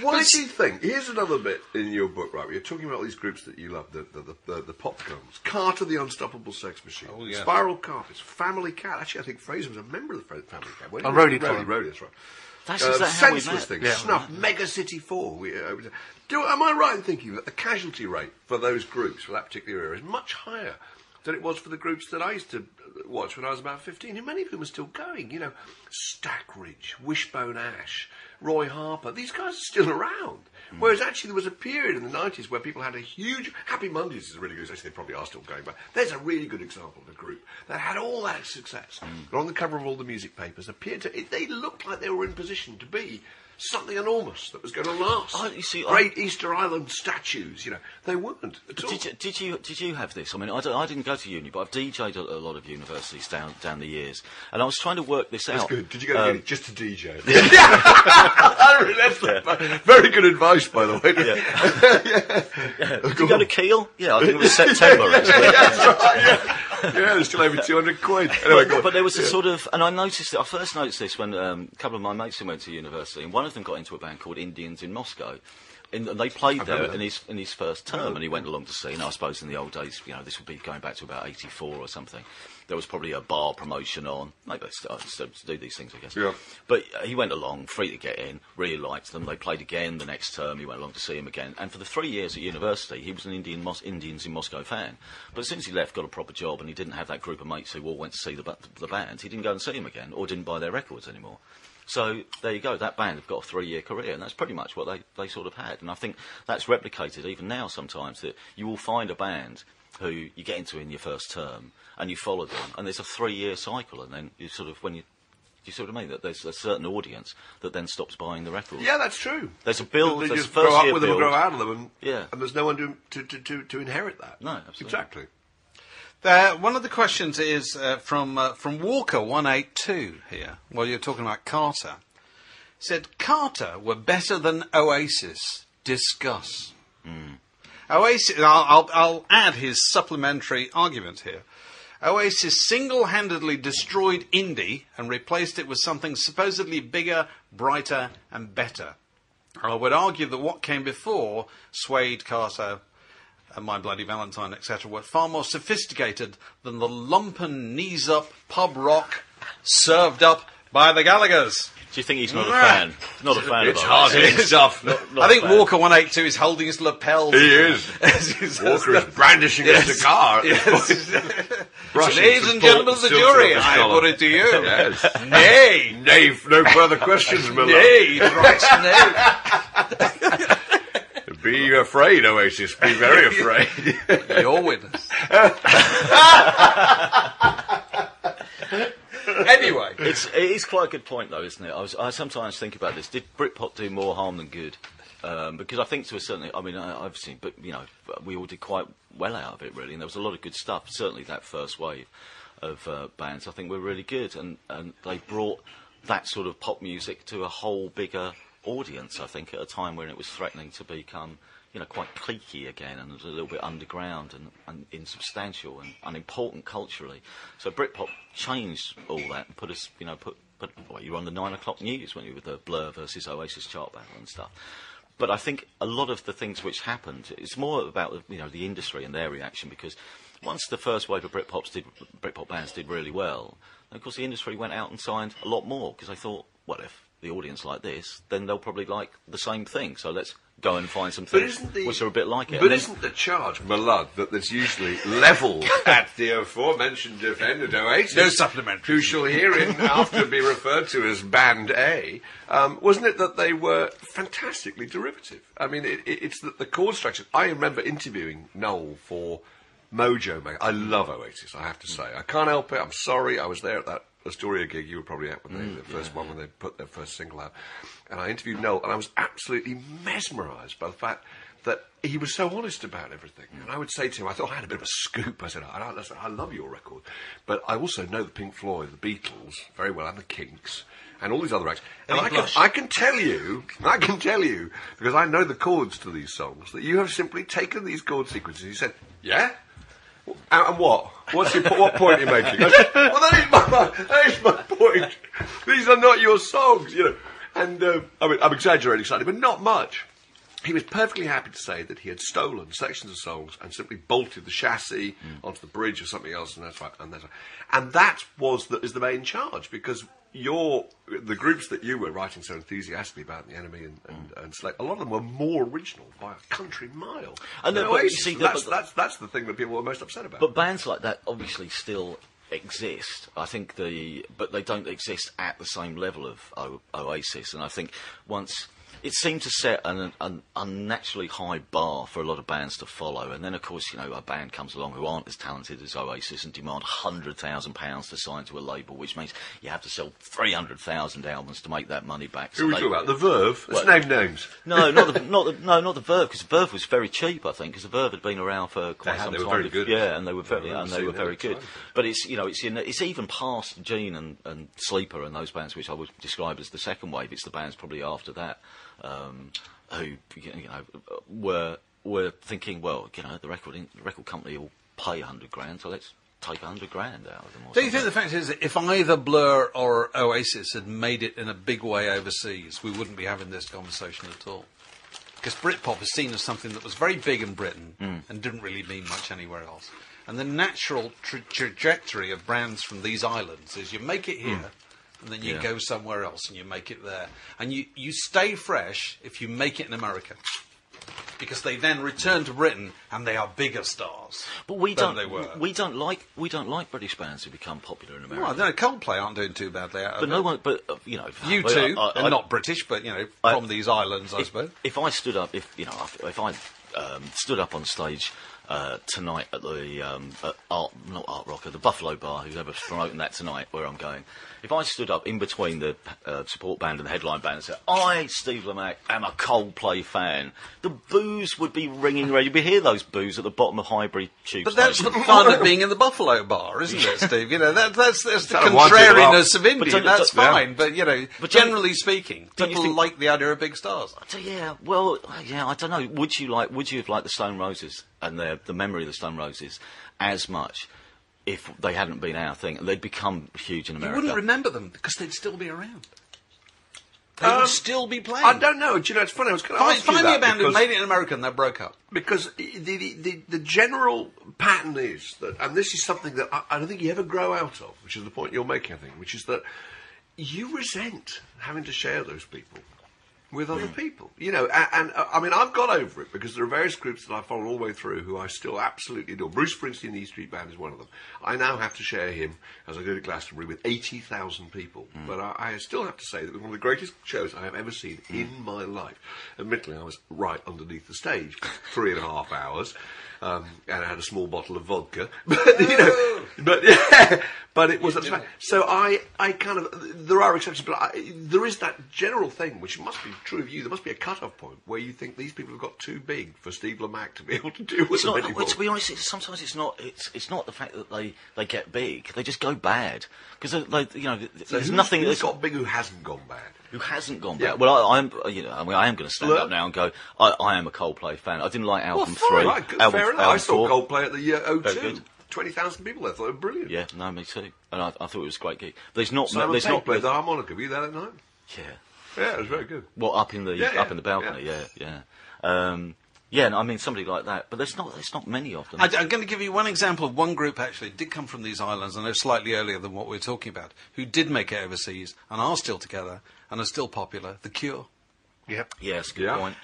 Why do you think? Here's another bit in your book, right? Where you're talking about all these groups that you love, the the, the, the, the pop gums, Carter, the Unstoppable Sex Machine, Oh, yeah. Spiral Carpets, Family Cat. Actually, I think Fraser was a member of the Fra- Family Cat. When he On was- Roadie Roadie, Club. That's right. That's is that how senseless things. Snuff, Mega City Four. We, uh, do, am I right in thinking that the casualty rate for those groups for that particular era is much higher than it was for the groups that I used to watch when I was about 15, and many of whom are still going? You know, Stackridge, Wishbone Ash, Roy Harper. These guys are still around. Hmm. Whereas actually there was a period in the 90s where people had a huge... Happy Mondays is a really good... Actually, they probably are still going, but there's a really good example of a group that had all that success. Hmm. And on the cover of all the music papers, appeared to... It, they looked like they were in position to be something enormous that was going to last. I- you see, I- Great Easter Island statues, you know. They weren't at all. Did you, did you did you have this? I mean, I, I didn't go to uni, but I've DJ'd a, a lot of universities down down the years, and I was trying to work this That's out. good. Did you go to Um, uni just to DJ? I that's the- very good advice, by the way. Did you go to Keele? Yeah, I think it was September. That's right, yeah. there's still over 200 quid. Anyway, but, but there was a sort of, and I noticed it. I first noticed this when um, a couple of my mates who went to university, and one of them got into a band called Indians in Moscow, in, and they played there in his in his first term, and he went along to see. And I suppose in the old days, you know, this would be going back to about '84 or something. There was probably a bar promotion on. Maybe they still, still do these things, I guess. Yeah. But uh, he went along, free to get in, really liked them. They played again the next term. He went along to see him again. And for the three years at university, he was an Indian Mos- Indians in Moscow fan. But since he left, got a proper job, and he didn't have that group of mates who all went to see the, the band, he didn't go and see him again, or didn't buy their records anymore. So there you go. That band have got a three-year career, and that's pretty much what they, they sort of had. And I think that's replicated even now. Sometimes that you will find a band who you get into in your first term, and you follow them, and there's a three-year cycle, and then you sort of when you you sort of mean that there's a certain audience that then stops buying the record. Yeah, that's true. There's a build, They there's just grow up with them and grow out of them, and, Yeah. and there's no one to, to, to, to, to inherit that. No, absolutely. Exactly. Uh, one of the questions is uh, from uh, from Walker one eight two here. Well, you're talking about Carter. Said Carter were better than Oasis. Discuss. Oasis. I'll, I'll, I'll add his supplementary argument here. Oasis single-handedly destroyed indie and replaced it with something supposedly bigger, brighter, and better. I would argue that what came before swayed Carter, and My Bloody Valentine, etc., were far more sophisticated than the lumpen, knees up pub rock served up by the Gallaghers. Do you think he's not a Nah. fan? Not a fan It's of hard Oasis. hitting stuff. Not I a think. Walker 182 is holding his lapels. He is. As Walker that. is brandishing a cigar. Yes. Ladies and gentlemen of the jury, I put it to you. Yes. Nay. Nay, no further questions, my love. Nay, right, nay. Be afraid, Oasis. Be very afraid. Your witness. anyway, It's it is quite a good point though, isn't it? I, was, I sometimes think about this. Did Britpop do more harm than good? Um, because I think to a certain, I mean, I, I've seen, but you know, we all did quite well out of it really, and there was a lot of good stuff. Certainly that first wave of uh, bands, I think, were really good, and and they brought that sort of pop music to a whole bigger audience. I think at a time when it was threatening to become. You know, quite cliquey again, and a little bit underground and, and insubstantial and unimportant culturally. So Britpop changed all that and put us, you know, put put. Well, you were on the nine o'clock news when you were with the Blur versus Oasis chart battle and stuff. But I think a lot of the things which happened, it's more about you know the industry and their reaction because once the first wave of Britpops did, Britpop bands did really well, of course the industry went out and signed a lot more because they thought, well, if the audience like this, then they'll probably like the same thing. So let's go and find some But things the which are a bit like it. But then- isn't the charge, Malud, that there's usually levelled at the aforementioned defendant Oasis? No supplementary. Who shall hereinafter be referred to as Band A? Um, wasn't it that they were fantastically derivative? I mean, it, it, it's that the chord structure. I remember interviewing Noel for Mojo. Mag- I love Oasis. I have to say, I can't help it. I'm sorry. I was there at that Astoria gig. You were probably at when they, mm, the first one when they put their first single out, and I interviewed Noel, and I was absolutely mesmerised by the fact that he was so honest about everything. And I would say to him, I thought I had a bit of a scoop. I said, I, I, listen, I love your record, but I also know the Pink Floyd, the Beatles very well, and the Kinks. And all these other acts, and I can. I can tell you, I can tell you, because I know the chords to these songs, that you have simply taken these chord sequences. You said, "Yeah, and, what? What's your, what point are you making? I said, well, that is, my, that is my point. These are not your songs, you know. And uh, I mean, I'm exaggerating slightly, but not much. He was perfectly happy to say that he had stolen sections of songs and simply bolted the chassis onto the bridge or something else, and that's right. And that's right. And that was the, is the main charge because your the groups that you were writing so enthusiastically about, the NME and and, mm. and Slate, a lot of them were more original by a country mile. And know, than but you Oasis. see, the- that's, but- that's that's the thing that people were most upset about. But bands like that obviously still exist. I think the, but they don't exist at the same level of o- Oasis. And I think once it seemed to set an, an unnaturally high bar for a lot of bands to follow. And then, of course, you know, a band comes along who aren't as talented as Oasis and demand hundred thousand pounds to sign to a label, which means you have to sell three hundred thousand albums to make that money back. Who are we they- talking about? The Verve? Let's name names. no, not the not the no, not the Verve because the Verve was very cheap. I think because the Verve had been around for quite had, some they were time. very good. Yeah, and they were very remember and they were very good. time. But it's you know it's in, it's even past Gene and, and Sleeper and those bands which I would describe as the second wave. It's the bands probably after that um, who you know were were thinking, well, you know, the record in, the record company will pay hundred grand, so let's take hundred grand out of them. Or Do you think the fact is that if either Blur or Oasis had made it in a big way overseas, we wouldn't be having this conversation at all? because Britpop is seen as something that was very big in Britain and didn't really mean much anywhere else. And the natural tra- trajectory of brands from these islands is you make it here. And then you Yeah. go somewhere else and you make it there. And you, you stay fresh if you make it in America. Because they then return to Britain and they are bigger stars. But we than don't. they were. We don't like. We don't like British bands who become popular in America. Well, I Coldplay aren't doing too badly out of but it. no one. But uh, you know, You I- two, I- and I- not British, but you know, from these islands, I if, suppose. if I stood up, if you know, if, if I um, stood up on stage uh, tonight at the um, at art, not Art Rocker, the Buffalo Bar, whoever's promoting that tonight, where I'm going. If I stood up in between the uh, support band and the headline band and said, "I, Steve Lamacq, am a Coldplay fan," the boos would be ringing around. You'd be hear those boos at the bottom of Highbury Tube But that's the fun of being in the Buffalo Bar, isn't it, Steve? You know, that, that's, that's the Kind of it contrariness of India. But don't- that's don't- fine, but you know, But don't- generally speaking, don't you people think- like the idea of big stars. So, yeah, well, yeah, I don't know. Would you like? Would you have liked the Stone Roses and the the memory of the Stone Roses as much if they hadn't been our thing and they'd become huge in America. You wouldn't remember them because they'd still be around. They Um, would still be playing. I don't know. Do you know, it's funny. I was going to Find, ask you find me that a band who made it in America and they broke up. because the, the, the, the general pattern is that, and this is something that I, I don't think you ever grow out of, which is the point you're making, I think, which is that you resent having to share those people with other hmm. people. You know, and, and uh, I mean, I've got over it because there are various groups that I follow all the way through who I still absolutely adore. Bruce Springsteen, the E Street Band, is one of them. I now have to share him as I go to Glastonbury with 80,000 people. Hmm. But I, I still have to say that it was one of the greatest shows I have ever seen hmm. in my life. Admittedly, I was right underneath the stage for three and a half hours. Um, and I had a small bottle of vodka, but you know, but yeah, but it was so. I, I kind of there are exceptions, but I, there is that general thing which must be true of you. There must be a cut-off point where you think these people have got too big for Steve Lamacq to be able to do with It's them not. anymore. Well, to be honest, it's, sometimes it's not. It's it's not the fact that they, they get big. They just go bad because they, you know, So there's who's- nothing who's that's got big who hasn't gone bad. Who hasn't gone Yeah. Well, I, I'm, uh, you know, I mean, I am going to stand Look. up now and go. I, I am a Coldplay fan. I didn't like album fine, three. right, good, album, fair enough. I saw four. Coldplay at the uh, O2. good. Twenty thousand people there. I thought they were brilliant. Yeah, no, me too. And I, I thought it was a great gig. There's not. Simon there's not. played the harmonica. Were you there that night? Yeah. Yeah, it was very good. Well, up in the Yeah, yeah, up in the balcony. Yeah, yeah. Um, yeah, and I mean somebody like that. But there's not. There's not many of them. I, am going to give you one example of one group actually did come from these islands, and they're slightly earlier than what we're talking about, who did make it overseas and are still together and are still popular. The Cure. Yep. yes, good Yeah. point.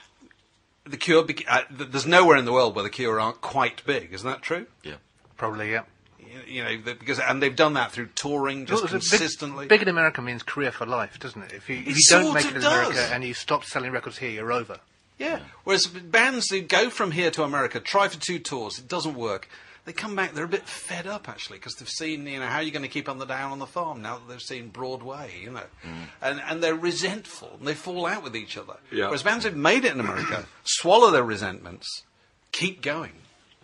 The Cure. bec- Uh, th- there's nowhere in the world where the Cure aren't quite big. Isn't that true? Yeah. Probably, yeah. You, you know, the- because and they've done that through touring just Well, consistently. Big, big in America means career for life, doesn't it? If you, if you don't make it in does. America and you stop selling records here, you're over. Yeah. Whereas bands who go from here to America, try for two tours, it doesn't work. They come back, they're a bit fed up actually, because they've seen, you know, how are you going to keep on the down on the farm now that they've seen Broadway, you know, mm. and and they're resentful and they fall out with each other. Yeah. Whereas bands who've made it in America swallow their resentments, keep going.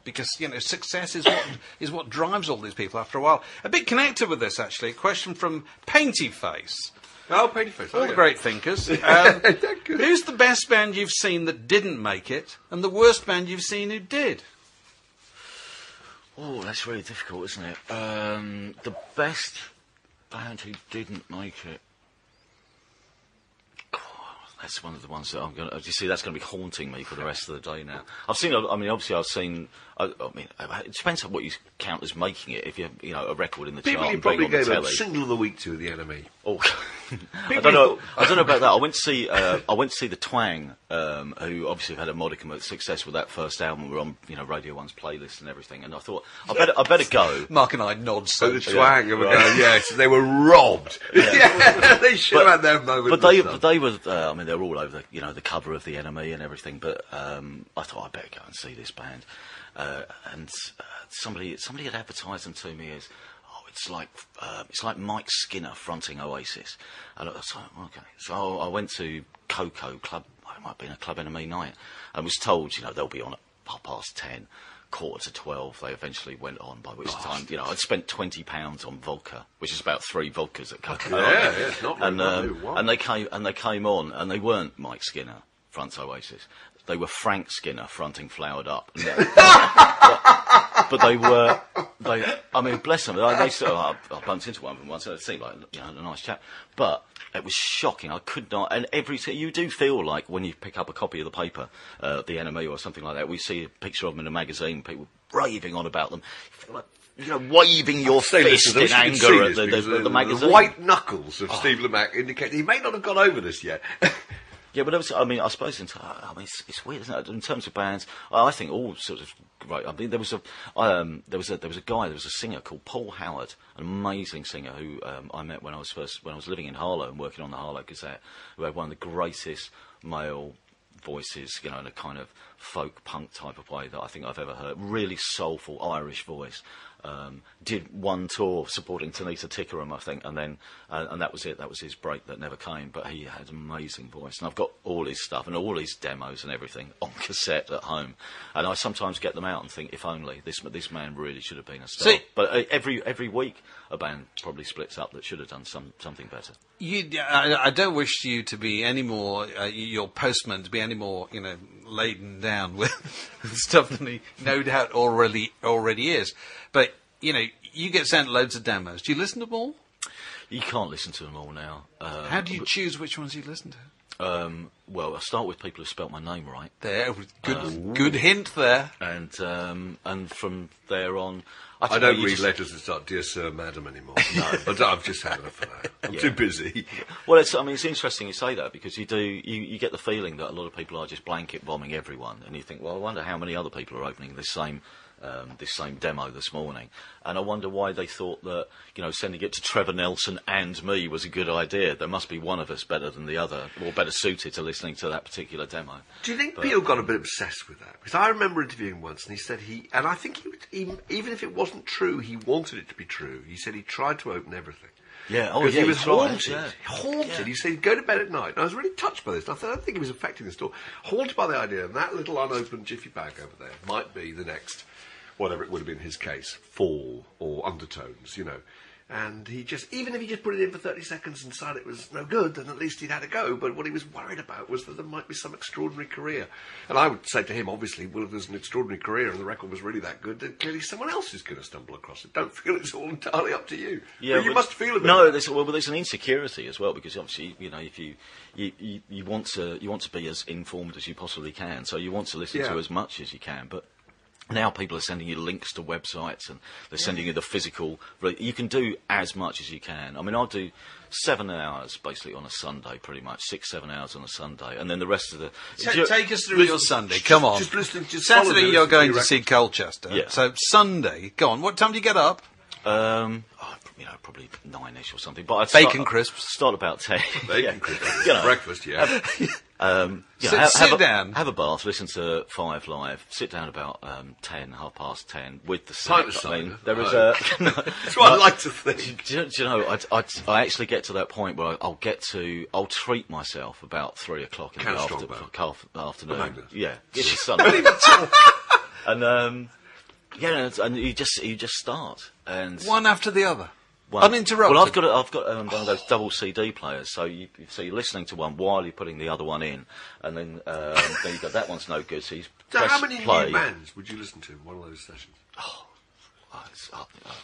Because you know success is what is what drives all these people after a while. A bit connected with this actually. A question from Painty Face. Oh, Painty Face. All oh, the yeah. great thinkers. Um, who's the best band you've seen that didn't make it, and the worst band you've seen who did? Oh, that's really difficult, isn't it? Um, the best band who didn't make it. Oh, That's one of the ones that I'm going to. You see, that's going to be haunting me for the rest of the day now. I've seen. I mean, obviously, I've seen. I, I mean, it depends on what you count as making it. If you, you know, a record in the People chart you and probably on the gave a single of the week to the NME. Oh, I don't know. I don't know about that. I went to see. Uh, I went to see the Twang, um, who obviously have had a modicum of success with that first album. We're on, you know, Radio One's playlist and everything. And I thought, I better, I better go. Mark and I nod So the so. twang of it, uh, yes, they were robbed. yeah, they should have had their moment. But they, but they were. Uh, I mean, they're all over the, you know, the cover of the NME and everything. But um, I thought I better go and see this band. Uh, and uh, somebody, somebody had advertised them to me as, oh, it's like, uh, it's like Mike Skinner fronting Oasis. And I was like, okay. So I went to Koko Club. It might have been a Club NME night, and was told, you know, they'll be on at half past ten. Quarter to twelve, they eventually went on. By which time, you know, I'd spent twenty pounds on vodka, which is about three vodkas at Koko. Yeah, yeah, it's not and um, and they came and they came on, and they weren't Mike Skinner fronts Oasis. They were Frank Skinner fronting Flowered Up. Uh, but they were, they, I mean, bless them. I, they sort of, I, I bumped into one of them once, and it seemed like, you know, a nice chap. But it was shocking. I could not, and every, you do feel like when you pick up a copy of the paper, uh, the NME or something like that, we see a picture of them in a magazine, people raving on about them. You feel like, you know, waving your fist in I wish you could anger at the, the, the, the magazine. white knuckles of Steve Lamacq indicate he may not have got over this yet. Yeah, but obviously, I mean, I suppose in t- I mean, it's, it's weird, isn't it? In terms of bands, I think all sorts of great. I mean, there was a um, there was a there was a guy, there was a singer called Paul Howard, an amazing singer who um, I met when I was first when I was living in Harlow and working on the Harlow Gazette, who had one of the greatest male voices, you know, in a kind of folk punk type of way that I think I've ever heard. Really soulful Irish voice. Um, did one tour supporting Tanita Tikaram, I think, and then uh, and that was it. That was his break that never came. But he had an amazing voice, and I've got all his stuff and all his demos and everything on cassette at home. And I sometimes get them out and think, if only this this man really should have been a star. See- but uh, every every week, a band probably splits up that should have done some something better. You, I, I don't wish you to be any more, uh, your postman to be any more, you know, laden down with stuff than he no doubt already already is. But you know, you get sent loads of demos. Do you listen to them all? You can't listen to them all now. Uh, How do you choose which ones you listen to? Um, well, I start with people who spelt my name right. There, good, good hint there. and um, and from there on, I, I don't read just- letters that start "Dear Sir, Madam" anymore. No, but I've just had enough of that. I'm Yeah. too busy. Well, it's, I mean, it's interesting you say that because you do you, you get the feeling that a lot of people are just blanket bombing everyone, and you think, well, I wonder how many other people are opening the same. Um, this same demo this morning, and I wonder why they thought that you know sending it to Trevor Nelson and me was a good idea. There must be one of us better than the other, or better suited to listening to that particular demo. Do you think But- Peel got a bit obsessed with that? Because I remember interviewing him once, and he said he, and I think he, would, he, even if it wasn't true, he wanted it to be true. He said he tried to open everything. Yeah, oh Because yeah, he was tried, haunted. yeah. Haunted. Yeah. He said go to bed at night. And I was really touched by this. I thought, I don't think it was affecting the store. Haunted by the idea that that little unopened jiffy bag over there might be the next, whatever it would have been in his case, fall or undertones, you know. And he just, even if he just put it in for 30 seconds and decided it was no good, then at least he'd had a go. But what he was worried about was that there might be some extraordinary career. And I would say to him, obviously, well, if there's an extraordinary career and the record was really that good, then clearly someone else is going to stumble across it. Don't feel it's all entirely up to you. But you but- must feel a bit. No, there's, well, there's an insecurity as well because obviously, you know, if you you, you you want to you want to be as informed as you possibly can, so you want to listen Yeah. to as much as you can, but. Now people are sending you links to websites and they're sending you the physical. You can do as much as you can. I mean, I'll do seven hours basically on a Sunday, pretty much six, seven hours on a Sunday, and then the rest of the. Ta- Ju- take us through your Sunday. Come on. just listening- just Saturday, you're going to see Colchester. Yeah. So Sunday, go on. What time do you get up? Um, oh, you know, probably nine-ish or something. But I'd Bacon start, crisps. Start about ten. Bacon Yeah. crisps. You know, Breakfast, yeah. Um, you Sit- have, sit have a, down. have a bath, listen to Five Live, sit down about um, ten, half past ten with the of I mean, there is Oh. a. no, That's what I like to think. do, you- do you know? I'd, I'd, I actually get to that point where I'll get to, I'll treat myself about three o'clock in Can the after, half, afternoon. Yeah, it's a Sunday. and um, yeah, and, and you just you just start and One after the other. Well, Uninterrupted. Well, I've got a, I've got um, one of those double CD players, so you so you're listening to one while you're putting the other one in, and then um, then you go that one's no good, so you So press how many play. new bands would you listen to in one of those sessions? Oh, uh,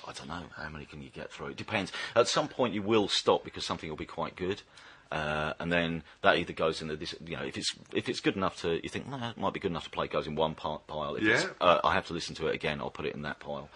I don't know how many can you get through. It depends. At some point, you will stop because something will be quite good, uh, and then that either goes in the this, you know if it's if it's good enough to you think no, it might be good enough to play it goes in one part pile. If it's, Yeah. uh, I have to listen to it again. I'll put it in that pile.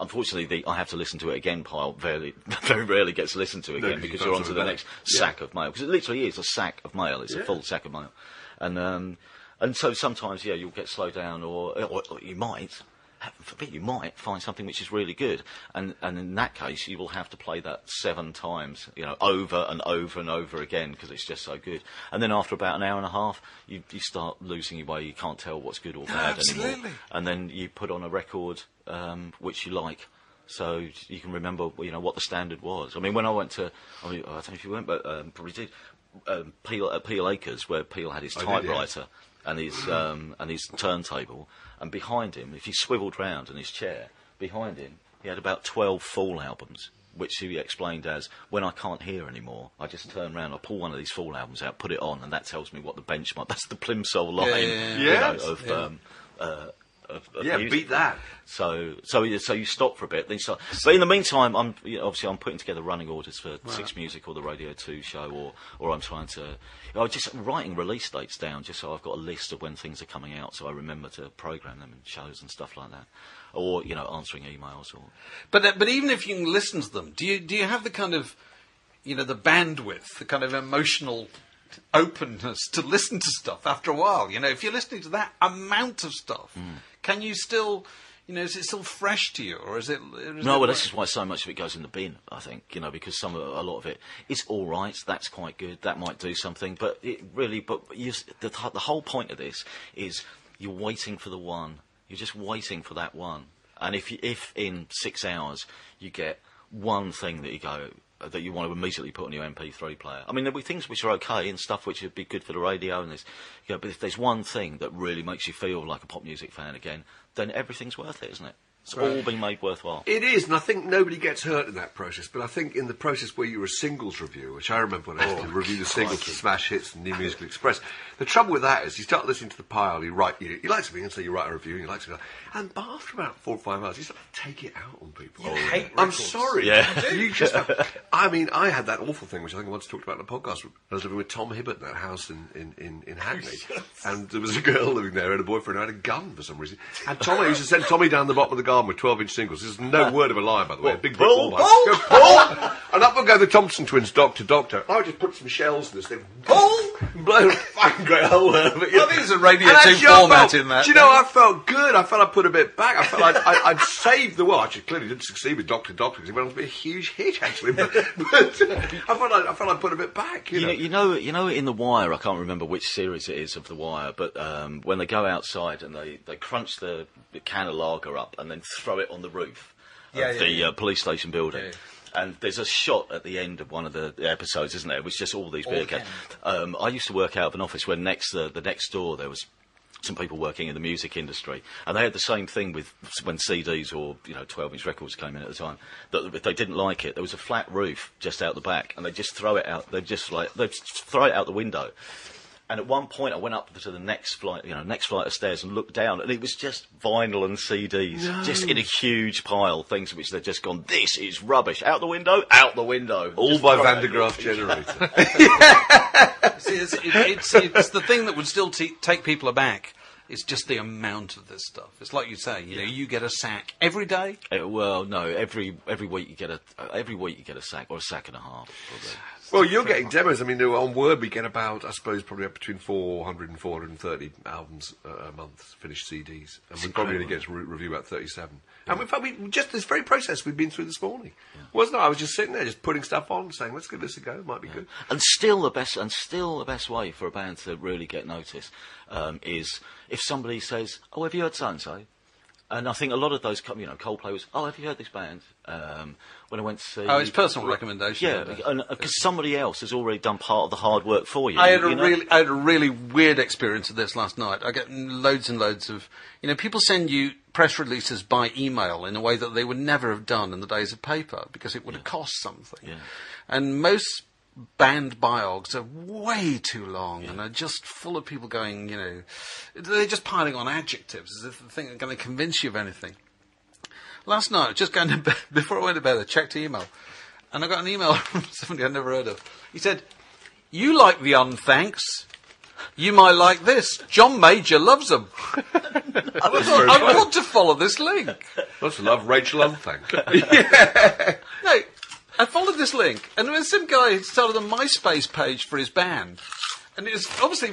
Unfortunately, the I have to listen to it again pile very very rarely gets listened to again 'cause because you you're can't onto the next yeah. sack of mail because it literally is a sack of mail. It's a full sack of mail, and um, and so sometimes yeah you'll get slowed down or or, or you might heaven forbid, you might find something which is really good, and and in that case, you will have to play that seven times, you know, over and over and over again because it's just so good. And then after about an hour and a half, you you start losing your way. You can't tell what's good or bad anymore. absolutely. And then you put on a record um, which you like. So you can remember, you know, what the standard was. I mean, when I went to, I, mean, I don't know if you went, but um, probably did, um, Peel, at Peel Acres, where Peel had his I did, yes. typewriter and his um, and his turntable, and behind him, if he swiveled round in his chair, behind him, he had about twelve Fall albums, which he explained as when I can't hear anymore, I just turn round, I pull one of these Fall albums out, put it on, and that tells me what the benchmark. That's the Plimsoll line, yeah, yeah. you know, Yes. of. Um, uh, of, of Yeah, music. beat that. So, so, you- so you stop for a bit, then you start. But in the meantime, I'm you know, obviously I'm putting together running orders for Six Music or the Radio Two show, or or I'm trying to, you know, just writing release dates down, just so I've got a list of when things are coming out, so I remember to program them in shows and stuff like that, or you know, answering emails or. But uh, but even if you can listen to them, do you do you have the kind of you know the bandwidth, the kind of emotional openness to listen to stuff after a while? You know, if you're listening to that amount of stuff, Hmm. Can you still you know is it still fresh to you, or is it? No, it well, this is why so much of it goes in the bin. I think you know because some a lot of it it is all right. That's quite good. That might do something, but it really, but you, the the whole point of this is you're waiting for the one. You're just waiting for that one. And if you, if in six hours you get one thing that you go that you want to immediately put on your MP3 player. I mean, there'll be things which are okay and stuff which would be good for the radio, and there's, you know, but if there's one thing that really makes you feel like a pop music fan again, then everything's worth it, isn't it? It's all been made worthwhile. It is, and I think nobody gets hurt in that process. But I think in the process where you're a singles review, which I remember when I used to oh, review the singles for Smash Hits and New Musical Express, the trouble with that is you start listening to the pile, you write, you, you like something, and so you write a review, and you like something, and after about four or five hours, you start to take it out on people. Oh, I'm sorry. Yeah. you just. I mean, I had that awful thing, which I think I once talked about in the podcast. I was living with Tom Hibbert in that house in in, in, in Hackney, and there was a girl living there, and a boyfriend who had a gun for some reason. And Tommy used to send Tommy down the bottom of the garden with 12 inch singles. There's no word of a lie, by the way. A big brick Pull, wall behind. Pull! And up would go the Thompson twins, doctor, doctor. I would just put some shells in this thing. Pull! Blow a fucking great hole out of it. I think there's a Radio And I 2 just format felt- in that. Do you know, I felt good. I felt I put a bit back. I felt I'd, I'd, I'd saved the world. Actually, clearly didn't succeed with Doctor Doctor because it went on to be a huge hit, actually. But, but uh, I felt I, I felt I put a bit back. You, You know. know, you know, you know, in The Wire, I can't remember which series it is of The Wire, but um, when they go outside and they, they crunch the, the can of lager up and then throw it on the roof Yeah, of yeah, the yeah. Uh, police station building. Yeah. And there's a shot at the end of one of the episodes, isn't there? It was just all these beer cans. Um, I used to work out of an office where next the, the next door there was some people working in the music industry, and they had the same thing with when CDs or you know 12-inch records came in at the time. That if they didn't like it, there was a flat roof just out the back, and they just throw it out. They just like they throw it out the window. And at one point, I went up to the next flight, you know, next flight of stairs, and looked down, and it was just vinyl and CDs, just in a huge pile, things which they've just gone. This is rubbish. Out the window, out the window. all Just by Van it de. Graaff generator. See, it's, it's, it's the thing that would still t- take people aback. It's just the amount of this stuff. It's like you say, you know, you get a sack every day. Uh, well, no. Every every week you get a uh, every week you get a sack or a sack and a half. Probably. Well, you're getting demos. I mean, on Word we get about, I suppose, probably up between 400 and 430 albums a month, finished CDs, and we probably only get to re- review about 37. And in fact, we just this very process we've been through this morning, wasn't it? I was just sitting there, just putting stuff on, saying, "Let's give this a go. It might be good." And still the best, and still the best way for a band to really get noticed um, is if somebody says, "Oh, have you heard so and I think a lot of those, you know, Coldplay was, "Oh, have you heard this band?" Um, when I went to see, Oh, it's personal recommendation. yeah, because somebody else has already done part of the hard work for you. I had a you know? really, I had a really weird experience of this last night. I get loads and loads of, you know, people send you press releases by email in a way that they would never have done in the days of paper because it would have cost something. Yeah. And most band biogs are way too long and are just full of people going, you know, they're just piling on adjectives as if the thing are going to convince you of anything. Last night, just going to bed, before I went to bed, I checked email, and I got an email from somebody I'd never heard of. He said, "You like the unthanks? You might like this. John Major loves them." I I want to follow this link. Let's love Rachel Unthank. yeah. No, I followed this link, and there was some guy who started a MySpace page for his band. And it was obviously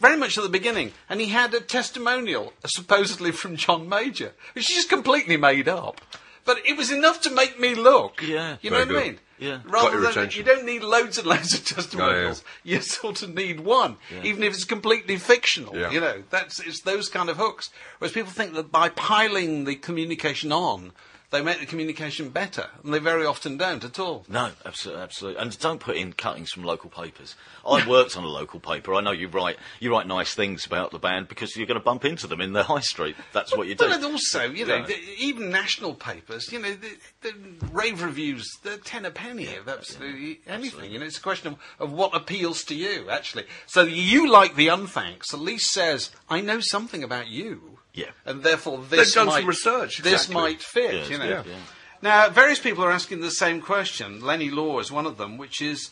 very much at the beginning, and he had a testimonial, uh, supposedly from John Major, which is just completely made up. But it was enough to make me look. Yeah. you know Very what I good. mean. Yeah. Rather Got than attention. you don't need loads and loads of testimonials. You sort of need one, even if it's completely fictional. Yeah. You know, that's it's those kind of hooks. Whereas people think that by piling the communication on, they make the communication better, and they very often don't at all. No, absolutely, absolutely. And don't put in cuttings from local papers. I worked on a local paper. I know you write you write nice things about the band because you're going to bump into them in the high street. That's what you do. But and also, you know, Yeah. the, even national papers, you know, the, the rave reviews, they're ten a penny of absolutely anything. You know, it's a question of, of what appeals to you, actually. So you like the unthanks, at least says, I know something about you. Yeah. and therefore this They've done might, some research, This exactly. might fit, Yeah, you know. yeah. Yeah. Now, various people are asking the same question. Lenny Law is one of them, which is,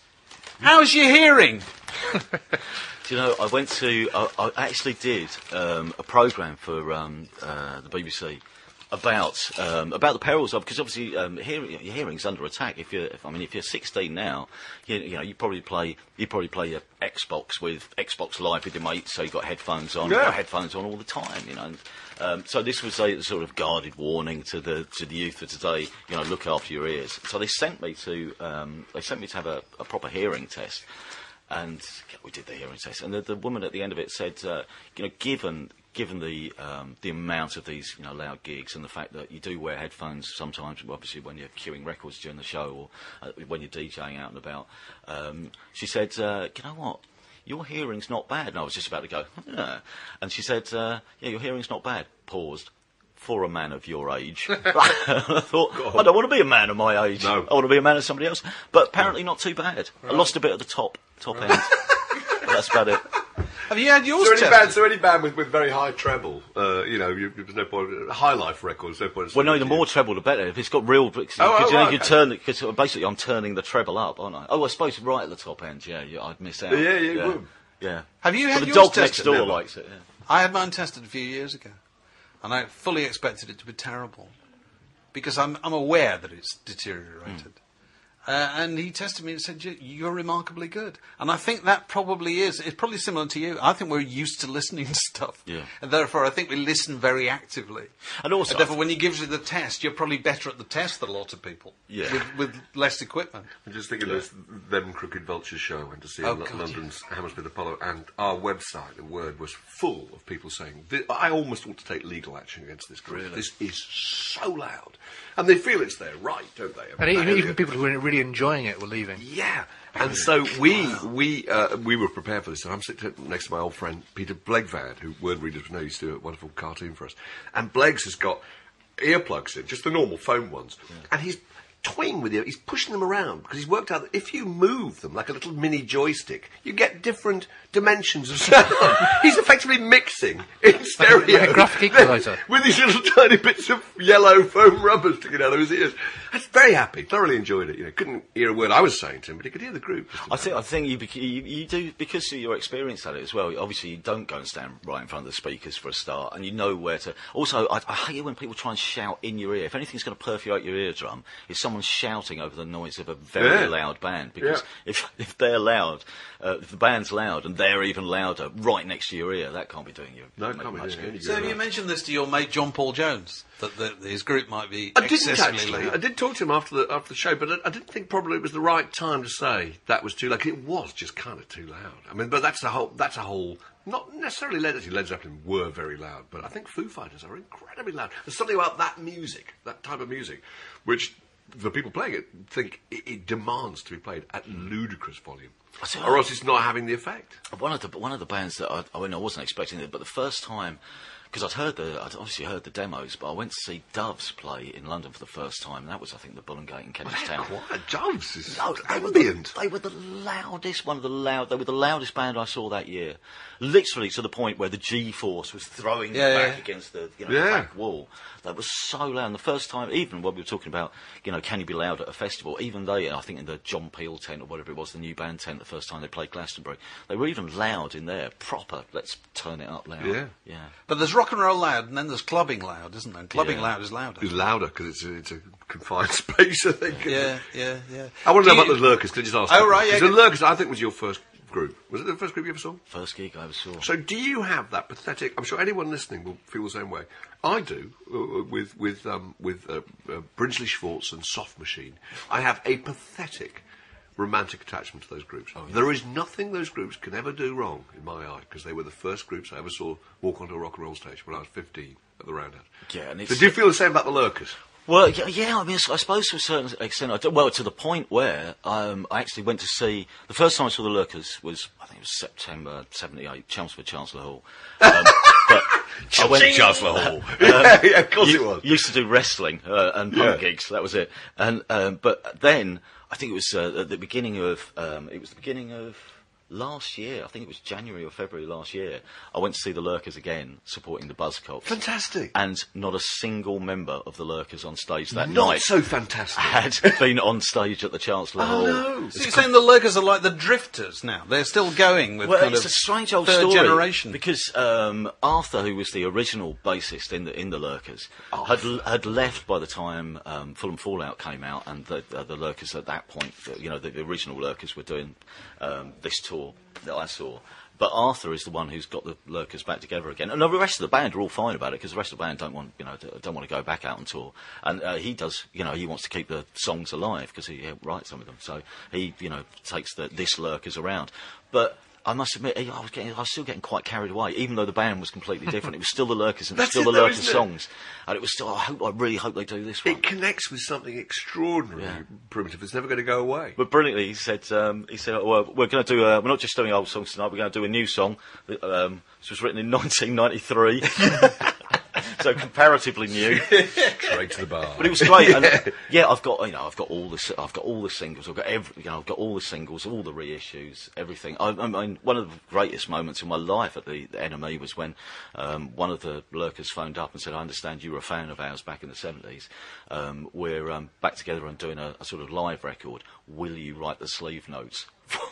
how's your hearing? Do you know, I went to, I, I actually did um, a programme for um, uh, the BBC about um, about the perils of because obviously um, hearing, your hearing's under attack. If you're, if, I mean, if you're 16 now, you, you know, you probably play you probably play your Xbox with Xbox Live with your mates, so you've got headphones on, you've got headphones on all the time, you know. And, um, so this was a sort of guarded warning to the to the youth of today. You know, look after your ears. So they sent me to um, they sent me to have a, a proper hearing test and we did the hearing test, and the, the woman at the end of it said, uh, you know, given given the um, the amount of these you know loud gigs and the fact that you do wear headphones sometimes, obviously when you're queuing records during the show or uh, when you're DJing out and about, um, she said, uh, you know what. Your hearing's not bad. And I was just about to go, yeah. And she said, uh, yeah, your hearing's not bad. Paused. For a man of your age. I thought, I don't want to be a man of my age. No. I want to be a man of somebody else. But apparently not too bad. I lost a bit at the top, top end. But that's about it. Have you had yours So any tested? band, so any band with, with very high treble, uh, you know, you, there's no point. High life records, no point. Well, no, the more treble, the better. If it's got real, because Oh, oh, you know, right, you okay. turn because basically I'm turning the treble up, aren't I? Oh, I suppose right at the top end, yeah, yeah I'd miss out. Yeah, yeah, you would. Yeah. Have you But had the yours dog next tested? door Never. likes it, yeah. I had mine tested a few years ago, and I fully expected it to be terrible because I'm, I'm aware that it's deteriorated. Uh, and he tested me and said, "You- "You're remarkably good." And I think that probably is. It's probably similar to you. I think we're used to listening to stuff, Yeah. and therefore I think we listen very actively. And also- therefore, when he gives you the test, you're probably better at the test than a lot of people. Yeah. with, with less equipment. I'm just thinking of this them Crooked Vultures show I went to see Oh, in Lo- God, London's Hammersmith Apollo, and our website, the word, was full of people saying, I almost ought to take legal action against this group. This is so loud. And they feel it's their right, don't they? I And mean, even, even people who are really enjoying it were leaving. Yeah, and so we we uh, we were prepared for this. And I'm sitting next to my old friend Peter Blegvad, who word readers know used to do a wonderful cartoon for us. And Bleggs has got earplugs in, just the normal foam ones, and he's toying with you. He's pushing them around because he's worked out that if you move them like a little mini joystick, you get different dimensions of sound. he's effectively mixing in stereo Like a graphic equalizer. with these little tiny bits of yellow foam rubber sticking out of his ears. I was very happy, thoroughly enjoyed it. You know, couldn't hear a word I was saying to him, but he could hear the group. I think I think you, bec- you you do because of your experience at it as well. Obviously, you don't go and stand right in front of the speakers for a start, and you know where to. Also, I, I hate it when people try and shout in your ear. If anything's going to perforate your eardrum, it's someone shouting over the noise of a very Yeah. loud band. Because Yeah. if if they're loud, uh, if the band's loud and they're even louder right next to your ear, that can't be doing you No, can't be much doing good. So have you mentioned this to your mate John Paul Jones that, that his group might be I didn't actually. loud? I did talk to him after the after the show, but I, I didn't think probably it was the right time to say that was too loud. 'cause It was just kind of too loud. I mean, but that's a whole. That's a whole. Not necessarily Led Zeppelin. Led Zeppelin were very loud, but I think Foo Fighters are incredibly loud. There's something about that music, that type of music, which the people playing it think it, it demands to be played at ludicrous volume, see. or else it's not having the effect. One of the one of the bands that I, I mean I wasn't expecting it, but the first time because I'd heard the I'd obviously heard the demos, but I went to see Doves play in London for the first time. And that was I think the Bull and Gate in Kentish Town. What? Doves is No, they were, the, they were the loudest, one of the loud. They were the loudest band I saw that year, literally to the point where the G-force was throwing Yeah, them back yeah. against the you know, Yeah. the back wall. That was so loud. And the first time, even when we were talking about, you know, can you be loud at a festival? Even they, I think in the John Peel tent or whatever it was, the new band tent, the first time they played Glastonbury, they were even loud in there, proper. Let's turn it up loud. Yeah. yeah. But there's rock and roll loud, and then there's clubbing loud, isn't there? And clubbing Yeah. loud is louder. It's louder because it's a, it's a confined space, I think. Yeah, yeah, yeah. I want to Do know you- about the Lurkers. Could I just ask? Oh, right, yeah, the. Lurkers, I think, was your first group. Was it the first group you ever saw? First gig I ever saw. So, do you have that pathetic? I'm sure anyone listening will feel the same way. I do uh, with with um, with uh, uh, Brinsley Schwarz and Soft Machine. I have a pathetic romantic attachment to those groups. There is nothing those groups can ever do wrong in my eye because they were the first groups I ever saw walk onto a rock and roll stage when I was 15 at the Roundhouse. Yeah, and it's- do you feel the same about the Lurkers? Well, yeah, yeah, I mean, I suppose to a certain extent, I well, to the point where um, I actually went to see the first time I saw the Lurkers was I think it was September '78, Chelmsford Chancellor Hall. Um, but I went- Chancellor Hall. yeah, yeah, of course u- it was. Used to do wrestling uh, and punk Yeah. gigs. That was it. And um, but then I think it was uh, at the beginning of um, it was the beginning of last year, I think it was January or February last year, I went to see the Lurkers again, supporting the Buzzcocks. Fantastic. And not a single member of the Lurkers on stage that Not night so fantastic. had been on stage at the Chancellor Hall. Oh, no. So you're saying the Lurkers are like the Drifters now? They're still going with Well, kind it's of a strange old third story generation. because um, Arthur, who was the original bassist in the in the Lurkers, had had left by the time um, Fulham Fallout came out, and the uh, the Lurkers at that point, the- you know, the, the original Lurkers were doing um, this tour that I saw. But Arthur is the one who's got the Lurkers back together again, and the rest of the band are all fine about it because the rest of the band don't want, you know, don't want to go back out on tour. And uh, he does, you know, he wants to keep the songs alive because he helped write some of them. So he, you know, takes the, this Lurkers around. But I must admit, I was getting, I was still getting quite carried away, even though the band was completely different. it was still the Lurkers and still it the though, Lurkers songs, and it was still. I hope, I really hope they do this one. It connects with something extraordinary, Yeah. primitive. It's never going to go away. But brilliantly, he said, um, he said, well, we're going to do, a, we're not just doing old songs tonight, we're going to do a new song. That, um, this was written in 1993. so comparatively new. Straight to the bar. But it was great. And, yeah, I've got you know I've got all the I've got all the singles. I've got every you know I've got all the singles, all the reissues, everything. I, I mean, one of the greatest moments in my life at the, the NME was when um, one of the lurkers phoned up and said, "I understand you were a fan of ours back in the seventies. Um, we're um, back together and doing a, a sort of live record. Will you write the sleeve notes?"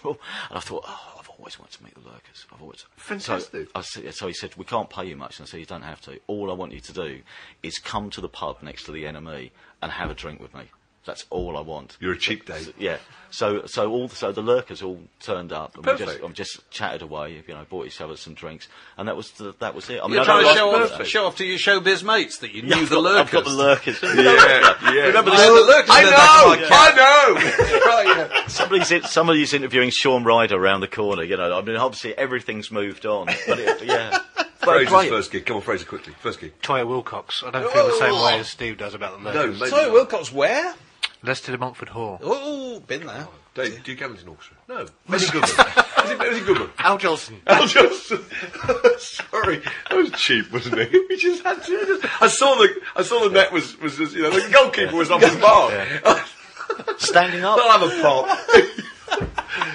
and I thought, oh, always wanted to meet the lurkers. I've always Fantastic. So, I said, so he said, we can't pay you much. And I said, you don't have to. All I want you to do is come to the pub next to the NME and have a drink with me. That's all I want. You're a cheap date. So- yeah. So, so all, so the lurkers all turned up, and we just, Perfect. um, just chatted away. You know, bought each other some drinks, and that was the, that was it. I mean, You're I trying to show off, show off to your showbiz mates that you Yeah, knew I've the got, lurkers. I've got the lurkers. Yeah, yeah. Remember I this? the lurkers. I in the back of my know, cab. I know. right, yeah. Somebody's, in, somebody's interviewing Shaun Ryder around the corner. You know, I mean, obviously everything's moved on, but it, yeah. But Fraser's great. first gig. Come on, Fraser, quickly. First gig. Toyah Willcox. I don't feel the same way as Steve does about the No, Lurkers. maybe Sorry, not. Willcox, where? Leicester de Montfort Hall. Oh, been there. Oh, Dave, do you gamble in Orchestra? No. Benny Goodman. was, it, was it Goodman? Al Jolson. Al Johnson. Sorry, that was cheap, wasn't it? We just had to. I saw the. I saw the net was was just, you know the goalkeeper was off his bar. Standing up. I'll have a pop.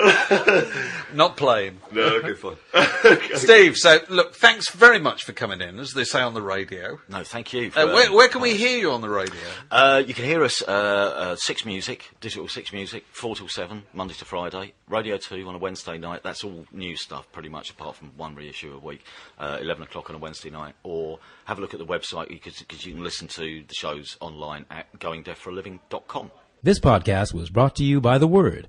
Not playing. no, okay, fine. Steve, so look, thanks very much for coming in, as they say on the radio. No, thank you. For, Uh, where, um, where can we hear you on the radio? Uh, you can hear us uh, uh, Six Music, Digital Six Music, 4 till 7, Monday to Friday. Radio 2 on a Wednesday night. That's all new stuff, pretty much, apart from one reissue a week. Uh, 11 o'clock on a Wednesday night. Or have a look at the website, because you can listen to the shows online at goingdeafforaliving.com. This podcast was brought to you by The Word.